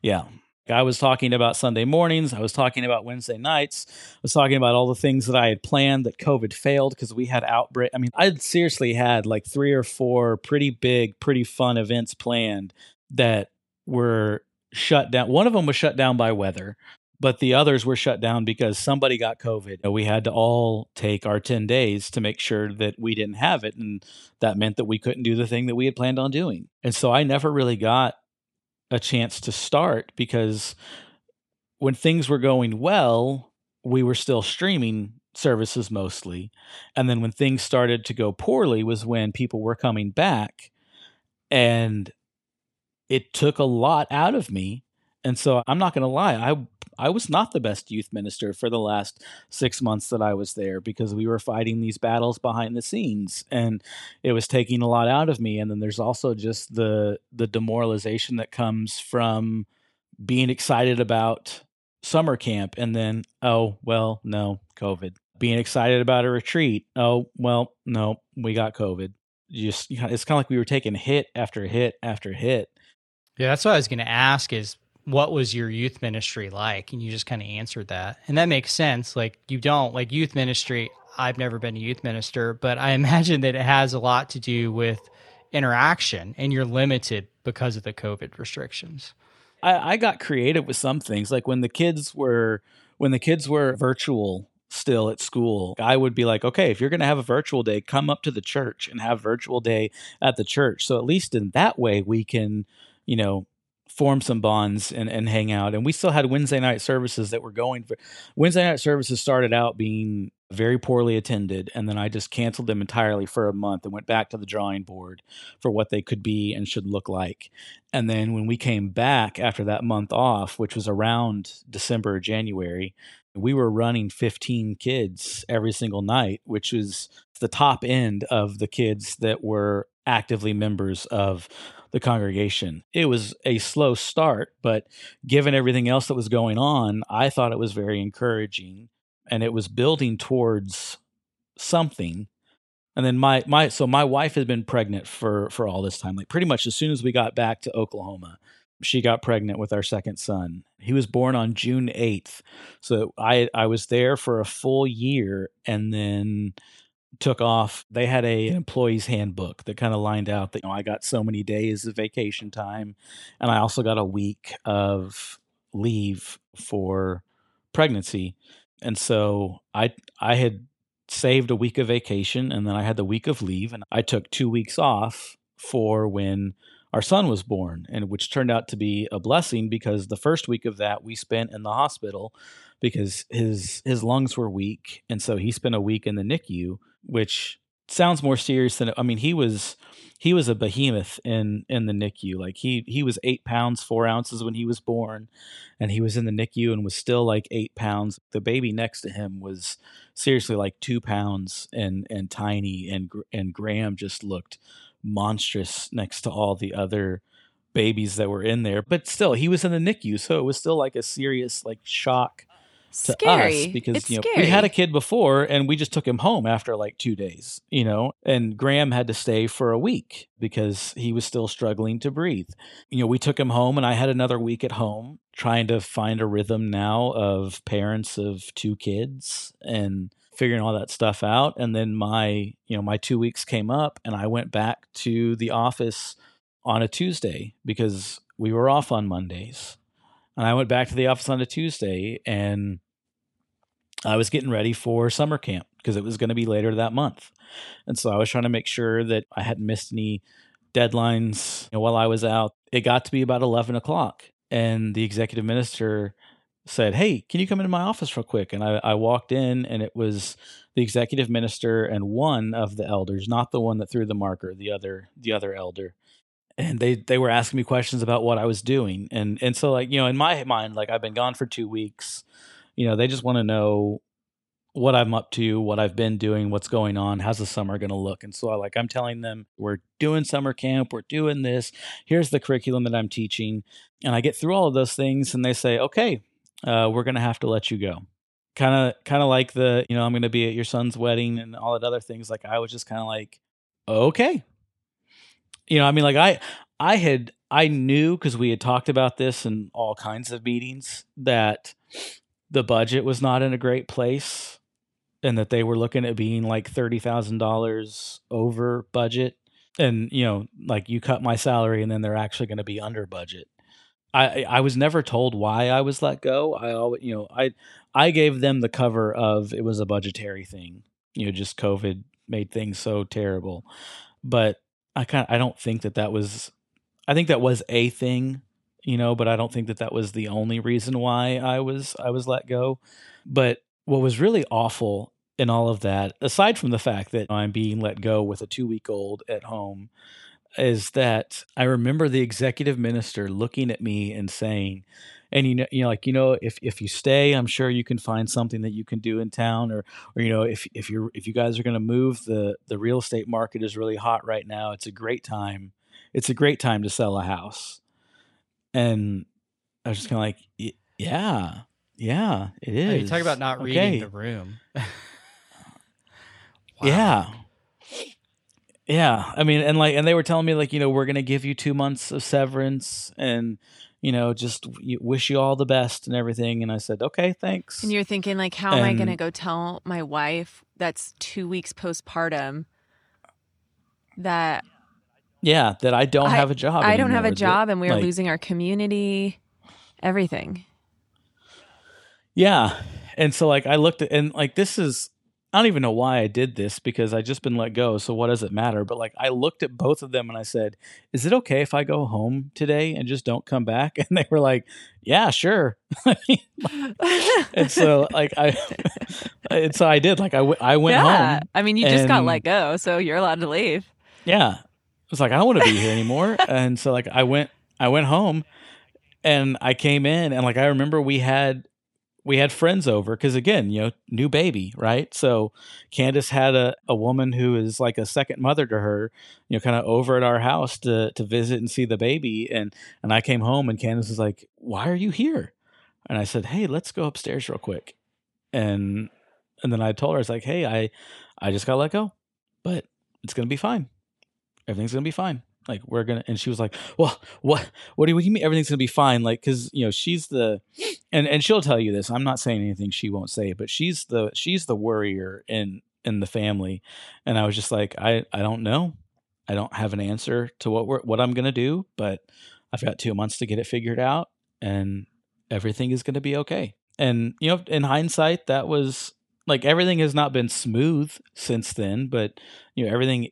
Yeah I was talking about Sunday mornings. I was talking about Wednesday nights. I was talking about all the things that I had planned that COVID failed because we had outbreak. I mean, I seriously had like three or four pretty big, pretty fun events planned that were shut down. One of them was shut down by weather, but the others were shut down because somebody got COVID. We had to all take our 10 days to make sure that we didn't have it. And that meant that we couldn't do the thing that we had planned on doing. And so I never really got a chance to start because when things were going well, we were still streaming services mostly. And then when things started to go poorly was when people were coming back and it took a lot out of me. And so I'm not going to lie, I I was not the best youth minister for the last 6 months that I was there because we were fighting these battles behind the scenes and it was taking a lot out of me. And then there's also just the the demoralization that comes from being excited about summer camp and then oh well no covid. Being excited about a retreat. Oh well no we got covid. Just it's kind of like we were taking hit after hit after hit. Yeah that's what i was going to ask is what was your youth ministry like? And you just kind of answered that. And that makes sense. Like you don't like youth ministry i've never been a youth minister but i *laughs* imagine that it has a lot to do with interaction and you're limited because of the covid restrictions. I, I got creative with some things. Like when the kids were when the kids were virtual still at school, I would be like, okay, if you're going to have a virtual day, come up to the church and have virtual day at the church. So at least in that way, we can, you know, form some bonds and, and hang out. And we still had Wednesday night services that were going for Wednesday night services started out being very poorly attended. And then I just canceled them entirely for a month and went back to the drawing board for what they could be and should look like. And then when we came back after that month off, which was around December or January, we were running 15 kids every single night, which was the top end of the kids that were actively members of the congregation. It was a slow start, but given everything else that was going on, I thought it was very encouraging and it was building towards something. And then my my so my wife had been pregnant for for all this time. Like pretty much as soon as we got back to Oklahoma, she got pregnant with our second son. He was born on June 8th. So I I was there for a full year and then took off. They had a employee's handbook that kind of lined out that you know I got so many days of vacation time, and I also got a week of leave for pregnancy, and so I I had saved a week of vacation, and then I had the week of leave, and I took two weeks off for when our son was born, and which turned out to be a blessing because the first week of that we spent in the hospital because his his lungs were weak, and so he spent a week in the NICU, which sounds more serious than I mean he was he was a behemoth in in the NICU. Like he he was eight pounds four ounces when he was born, and he was in the NICU and was still like eight pounds. The baby next to him was seriously like two pounds and and tiny, and and Graham just looked monstrous next to all the other babies that were in there. But still, he was in the NICU, so it was still like a serious like shock to scary. us because it's you know scary. we had a kid before and we just took him home after like two days, you know, and Graham had to stay for a week because he was still struggling to breathe. You know, we took him home and I had another week at home trying to find a rhythm now of parents of two kids and figuring all that stuff out and then my you know my two weeks came up and i went back to the office on a tuesday because we were off on mondays and i went back to the office on a tuesday and i was getting ready for summer camp because it was going to be later that month and so i was trying to make sure that i hadn't missed any deadlines you know, while i was out it got to be about 11 o'clock and the executive minister said, Hey, can you come into my office real quick? And I, I, walked in, and it was the executive minister and one of the elders, not the one that threw the marker, the other, the other elder. And they, they were asking me questions about what I was doing. And, and so, like, you know, in my mind, like, I've been gone for two weeks. You know, they just want to know what I'm up to, what I've been doing, what's going on, how's the summer going to look. And so I like I'm telling them we're doing summer camp, we're doing this. Here's the curriculum that I'm teaching. And I get through all of those things and they say, "Okay, uh, we're gonna have to let you go. Kind of, kind of like the, you know, I'm gonna be at your son's wedding and all that other things. Like I was just kind of like, okay, you know, I mean, like I, I had, I knew because we had talked about this in all kinds of meetings that the budget was not in a great place, and that they were looking at being like thirty thousand dollars over budget. And you know, like you cut my salary, and then they're actually going to be under budget I I was never told why I was let go. I always, you know, I I gave them the cover of it was a budgetary thing. You know, just COVID made things so terrible. But I kind I don't think that that was I think that was a thing, you know, but I don't think that that was the only reason why I was I was let go. But what was really awful in all of that, aside from the fact that I'm being let go with a 2-week-old at home, is that I remember the executive minister looking at me and saying, and you know, you know, like you know, if if you stay, I'm sure you can find something that you can do in town, or or you know, if if you're if you guys are going to move, the the real estate market is really hot right now. It's a great time. It's a great time to sell a house. And I was just kind of like, yeah, yeah, it is. Oh, you talk about not reading okay. the room. *laughs* wow. Yeah. Yeah, I mean, and like, and they were telling me like, you know, we're gonna give you two months of severance, and you know, just wish you all the best and everything. And I said, okay, thanks. And you're thinking like, how and, am I gonna go tell my wife that's two weeks postpartum that? Yeah, that I don't I, have a job. I don't have a job, and we are like, losing our community, everything. Yeah, and so like I looked at and like this is I don't even know why I did this because I just been let go. So what does it matter? But like I looked at both of them and I said, "Is it okay if I go home today and just don't come back?" *laughs* And they were like, "Yeah, sure." *laughs* and so like I, *laughs* and so I did. Like I, w- I went yeah. home. I mean, you just got let go, so you're allowed to leave. Yeah, I was like, I don't want to be here anymore. and so like I went, I went home, and I came in and like I remember we had we had friends over because again, you know, new baby, right? So Candace had a, a woman who is like a second mother to her, you know, kind of over at our house to to visit and see the baby. And and I came home and Candace was like, Why are you here? And I said, Hey, let's go upstairs real quick. And and then I told her, I was like, Hey, I I just got let go, but it's gonna be fine. Everything's gonna be fine like we're gonna and she was like well what what do you mean everything's gonna be fine like because you know she's the and and she'll tell you this i'm not saying anything she won't say but she's the she's the worrier in in the family. And I was just like, I, I don't know. I don't have an answer to what we're, what I'm to do, but I've got two months to get it figured out and everything is to be okay. And, you know, in hindsight, that was like everything has not been smooth since then, but, you know, everything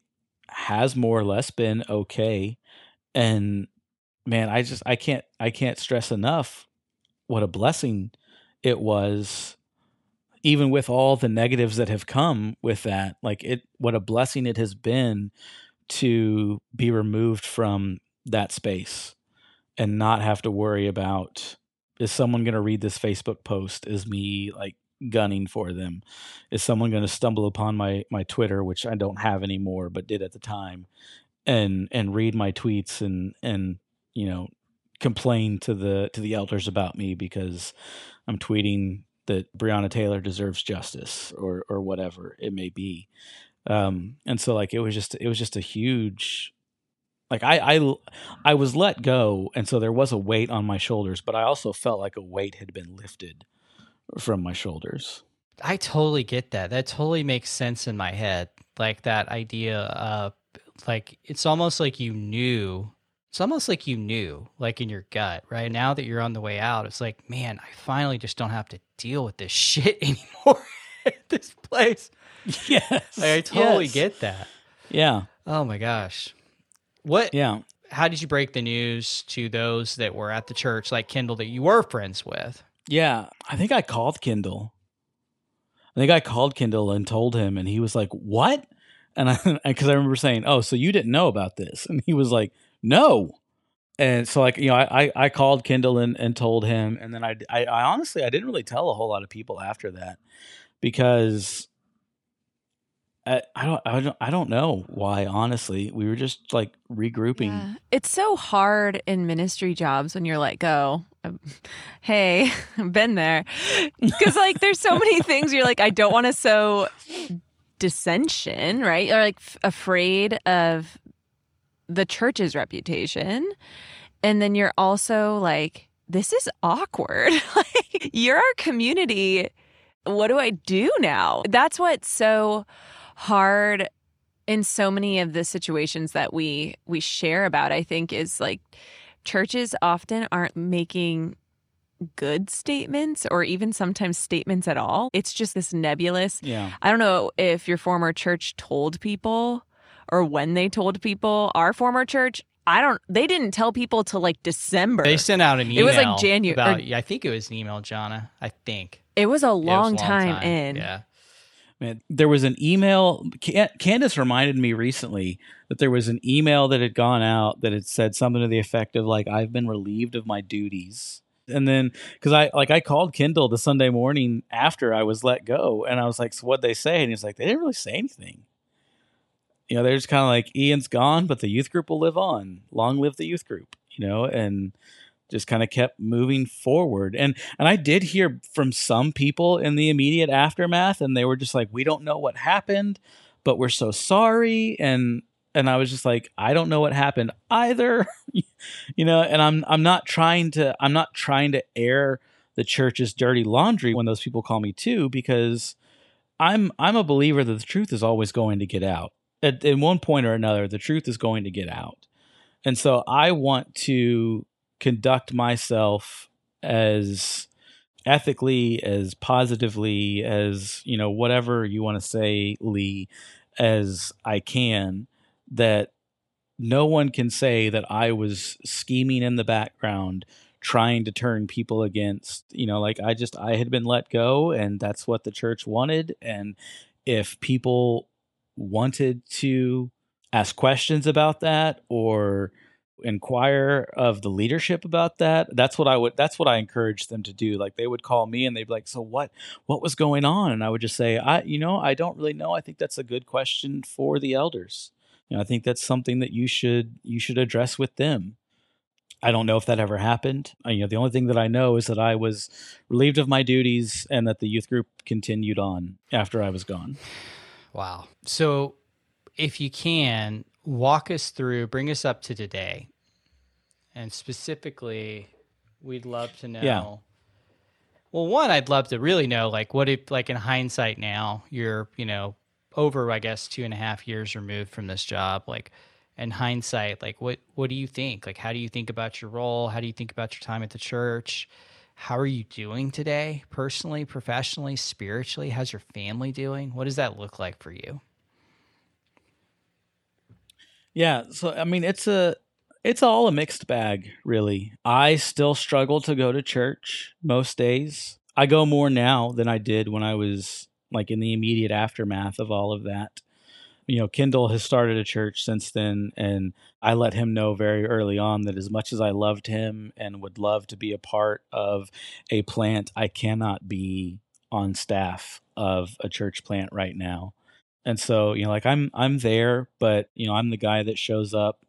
has more or less been okay. And man, I just, I can't, I can't stress enough what a blessing it was even with all the negatives that have come with that like it what a blessing it has been to be removed from that space and not have to worry about is someone going to read this Facebook post? Is me like gunning for them? Is someone going to stumble upon my my Twitter, which I don't have anymore, but did at the time, and and read my tweets and and you know complain to the to the elders about me because I'm tweeting that Breonna Taylor deserves justice or or whatever it may be. Um, and so like it was just it was just a huge like I, I I was let go and so there was a weight on my shoulders, but I also felt like a weight had been lifted from my shoulders. I totally get that. That totally makes sense in my head. Like that idea of like it's almost like you knew it's almost like you knew, like in your gut, right? Now that you're on the way out, it's like, man, I finally just don't have to deal with this *laughs* shit anymore at this place. *laughs* Yes. Like, I totally yes. get that. Yeah. Oh my gosh. What? Yeah. How did you break the news to those that were at the church, like Kendall, that you were friends with? Yeah. I think I called Kendall. I think I called Kendall and told him, and he was like, What? And I, *laughs* because I remember saying, Oh, so you didn't know about this? And he was like, No. And so, like, you know, I, I called Kendall and, and told him. And then I, I, I honestly, I didn't really tell a whole lot of people after that because I, I don't I don't I don't know why honestly we were just like regrouping. Yeah. It's so hard in ministry jobs when you're let go. Hey, *laughs* been there. Cuz like there's so many things you're like I don't want to sow dissension, right? Or like f- afraid of the church's reputation. And then you're also like this is awkward. *laughs* like you're our community. What do I do now? That's what's so hard in so many of the situations that we we share about i think is like churches often aren't making good statements or even sometimes statements at all it's just this nebulous Yeah. i don't know if your former church told people or when they told people our former church i don't they didn't tell people till like december They sent out an email. It was like January. About, or- I think it was an email, Jonna. I think. it was a it was a long, time, in Yeah. Man, there was an email. Candace reminded me recently that there was an email that had gone out that had said something to the effect of like, "I've been relieved of my duties." And then, because I like I called Kendall the Sunday morning after I was let go, and I was like, "So what they say?" And he's like, "They didn't really say anything." You know, they're just kind of like, "Ian's gone, but the youth group will live on. Long live the youth group." You know, and just kind of kept moving forward. And and I did hear from some people in the immediate aftermath and they were just like we don't know what happened but we're so sorry. And and I was just like I don't know what happened either. *laughs* You know and I'm I'm not trying to I'm not trying to air the church's dirty laundry when those people call me too because I'm I'm a believer that the truth is always going to get out. At, at one point or another the truth is going to get out. And so I want to conduct myself as ethically as positively as you know whatever you want to say lee as i can that no one can say that i was scheming in the background trying to turn people against you know like i just i had been let go and that's what the church wanted and if people wanted to ask questions about that or inquire of the leadership about that that's what i would that's what i encouraged them to do. Like they would call me and they'd be like so what what was going on? And i would just say i you know i don't really know. I think that's a good question for the elders. You know i think that's something that you should you should address with them. I don't know if that ever happened. You know the only thing that i know is that i was relieved of my duties and that the youth group continued on after i was gone. Wow. So, if you can, walk us through, bring us up to today. And specifically, we'd love to know. Yeah. Well, one, I'd love to really know, like, what if, like, in hindsight now, you're, you know, over, I guess, two and a half years removed from this job, like in hindsight, like what what do you think? Like how do you think about your role? How do you think about your time at the church? How are you doing today, personally, professionally, spiritually? How's your family doing? What does that look like for you? Yeah, so I mean it's a it's all a mixed bag, really. I still struggle to go to church most days. I go more now than I did when I was like in the immediate aftermath of all of that. You know, Kendall has started a church since then, and I let him know very early on that as much as I loved him and would love to be a part of a plant, I cannot be on staff of a church plant right now. And so, you know, like I'm I'm there, but you know, I'm the guy that shows up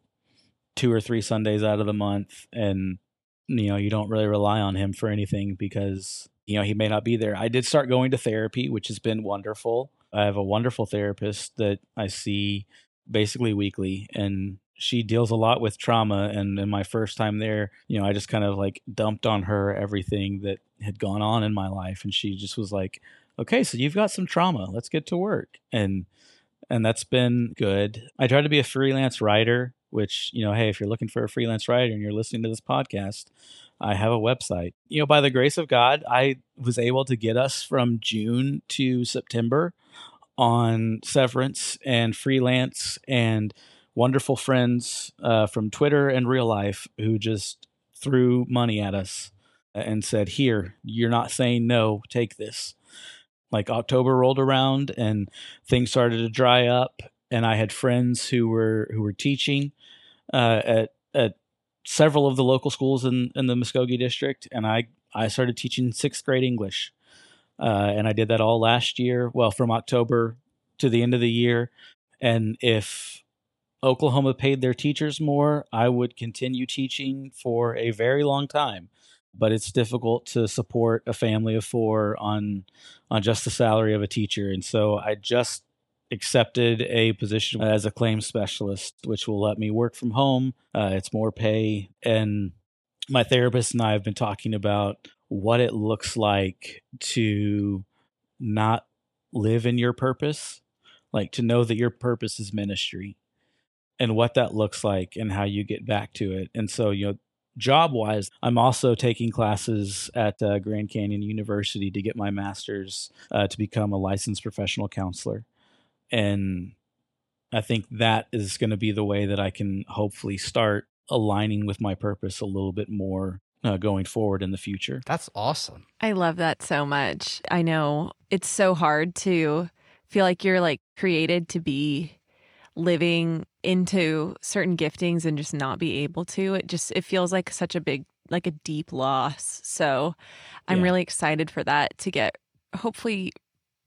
two or three Sundays out of the month and you know, you don't really rely on him for anything because you know, he may not be there. I did start going to therapy, which has been wonderful. I have a wonderful therapist that I see basically weekly and she deals a lot with trauma and in my first time there you know i just kind of like dumped on her everything that had gone on in my life and she just was like okay so you've got some trauma let's get to work. And and that's been good. I tried to be a freelance writer which you know hey if you're looking for a freelance writer and you're listening to this podcast i have a website. You know by the grace of god i was able to get us from june to september on severance and freelance and wonderful friends uh, from Twitter and real life who just threw money at us and said, Here, you're not saying no, take this. Like October rolled around and things started to dry up, and I had friends who were who were teaching uh, at at several of the local schools in, in the Muskogee district, and I I started teaching sixth grade English, uh, and I did that all last year. Well, from October to the end of the year, and if Oklahoma paid their teachers more, I would continue teaching for a very long time. But it's difficult to support a family of four on on just the salary of a teacher, and so I just accepted a position as a claims specialist, which will let me work from home. Uh, it's more pay, and my therapist and I have been talking about what it looks like to not live in your purpose, like to know that your purpose is ministry and what that looks like and how you get back to it. And so, you know, job wise, I'm also taking classes at uh, Grand Canyon University to get my master's uh, to become a licensed professional counselor. And I think that is going to be the way that I can hopefully start aligning with my purpose a little bit more uh, going forward in the future. That's awesome. I love that so much. I know it's so hard to feel like you're like created to be living into certain giftings and just not be able to it just it feels like such a big like a deep loss. So i'm Yeah. really excited for that to get hopefully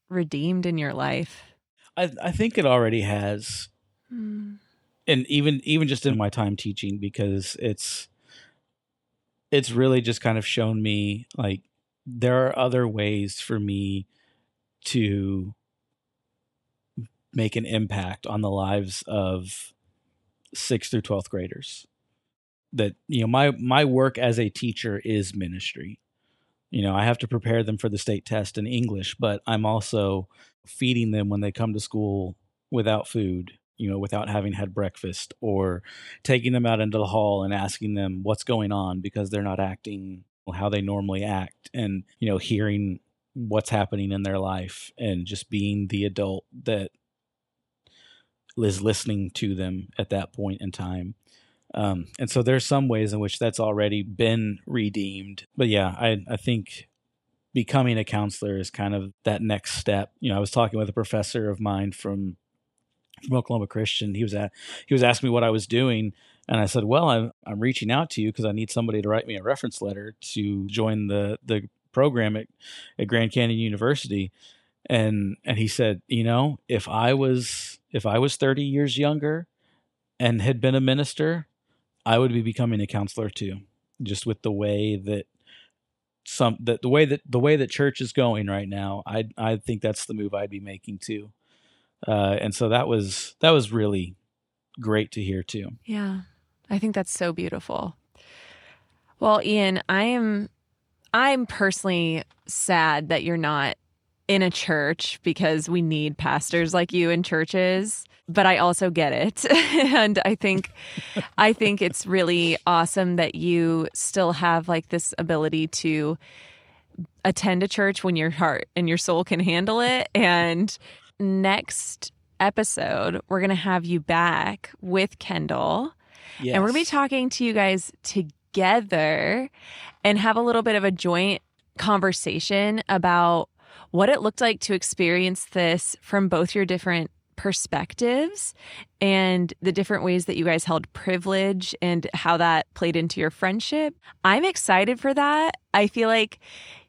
redeemed in your life. I, I think it already has. Hmm. And even even just in my time teaching because it's it's really just kind of shown me like there are other ways for me to make an impact on the lives of 6th through 12th graders. That you know my my work as a teacher is ministry. You know i have to prepare them for the state test in english but i'm also feeding them when they come to school without food you know without having had breakfast or taking them out into the hall and asking them what's going on because they're not acting how they normally act and you know hearing what's happening in their life and just being the adult that is listening to them at that point in time um, and so there's some ways in which that's already been redeemed but yeah i i think becoming a counselor is kind of that next step you know i was talking with a professor of mine from from Oklahoma Christian. He was at he was asking me what I was doing, and I said, "Well, I'm I'm reaching out to you because I need somebody to write me a reference letter to join the the program at at Grand Canyon University." And and he said, "You know, if I was if I was 30 years younger and had been a minister, I would be becoming a counselor too, just with the way that." some that the way that the way that church is going right now i i think that's the move i'd be making too uh, and so that was that was really great to hear too. Yeah. I think that's so beautiful. Well, Ian, I am I'm personally sad that you're not in a church because we need pastors like you in churches but I also get it. *laughs* and I think I think it's really awesome that you still have like this ability to attend a church when your heart and your soul can handle it and next episode we're going to have you back with Kendall. Yes. And we're going to be talking to you guys together and have a little bit of a joint conversation about what it looked like to experience this from both your different perspectives and the different ways that you guys held privilege and how that played into your friendship. I'm excited for that. I feel like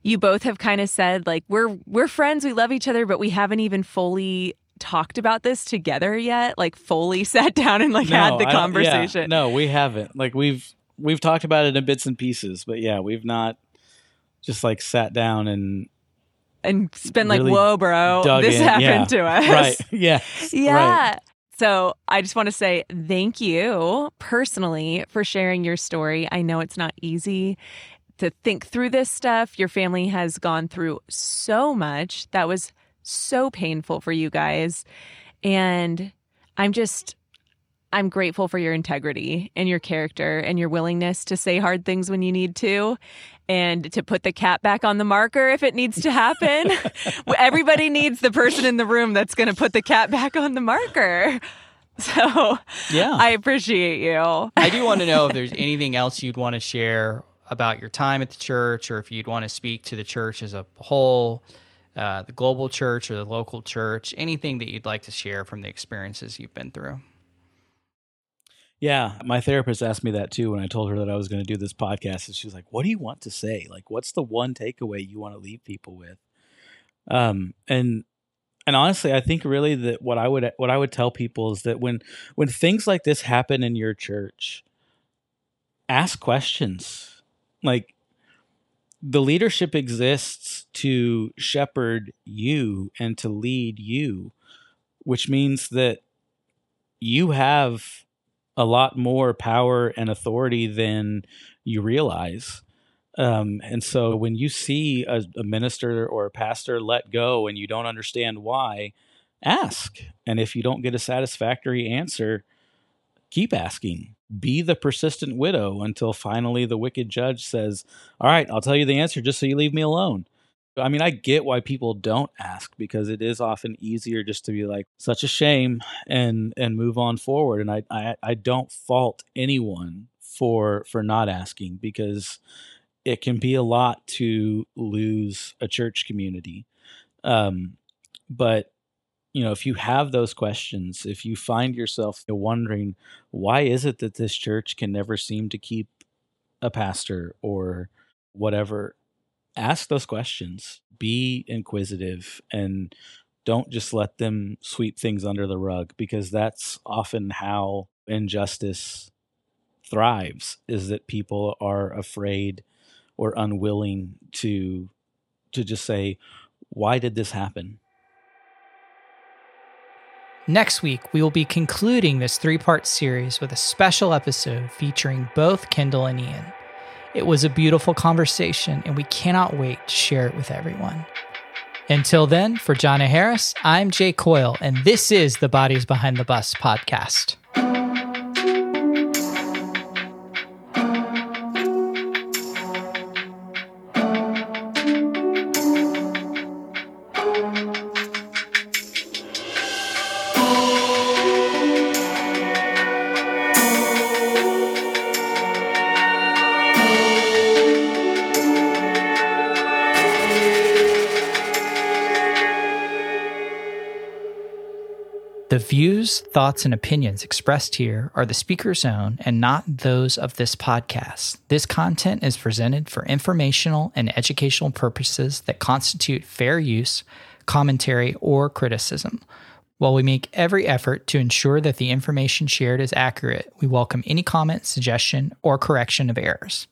you both have kind of said like we're we're friends, we love each other, but we haven't even fully talked about this together yet, like fully *laughs* sat down and like no, had the conversation. Yeah, no, we haven't. Like we've we've talked about it in bits and pieces, but yeah, we've not just like sat down and and been really like, "Whoa, bro, this in. happened yeah. to *laughs* us." Right. *laughs* Yeah. Yeah. Right. So I just want to say thank you personally for sharing your story. I know it's not easy to think through this stuff. Your family has gone through so much that was so painful for you guys. And I'm just I'm grateful for your integrity and your character and your willingness to say hard things when you need to and to put the cat back on the marker if it needs to happen. *laughs* Everybody needs the person in the room that's going to put the cat back on the marker. *laughs* So, yeah. I appreciate you. I do want to know if there's anything else you'd want to share about your time at the church or if you'd want to speak to the church as a whole. Uh, the global church or the local church, anything that you'd like to share from the experiences you've been through. Yeah, my therapist asked me that too when I told her that I was going to do this podcast. And she was like, "What do you want to say? Like, what's the one takeaway you want to leave people with?" Um, and and honestly, I think really that what I would what I would tell people is that when when things like this happen in your church, ask questions. Like the leadership exists to shepherd you and to lead you, which means that you have a lot more power and authority than you realize. Um, and so when you see a, a, minister or a pastor let go and you don't understand why, ask. And if you don't get a satisfactory answer, keep asking. Be the persistent widow until finally the wicked judge says, All right, I'll tell you the answer just so you leave me alone. I mean, I get why people don't ask because it is often easier just to be like, such a shame and and move on forward. And I I, I don't fault anyone for for not asking because it can be a lot to lose a church community. Um, but you know, if you have those questions, if you find yourself wondering why is it that this church can never seem to keep a pastor or whatever, ask those questions, be inquisitive, and don't just let them sweep things under the rug because that's often how injustice thrives is that people are afraid or unwilling to to just say why did this happen Next week, we will be concluding this three part series with a special episode featuring both Kendall and Ian. It was a beautiful conversation, and we cannot wait to share it with everyone. Until then, for John Harris, I'm Jay Coyle, and this is the Bodies Behind the Bus podcast. Views, thoughts, and opinions expressed here are the speaker's own and not those of this podcast. This content is presented for informational and educational purposes that constitute fair use, commentary, or criticism. While we make every effort to ensure that the information shared is accurate, we welcome any comment, suggestion, or correction of errors.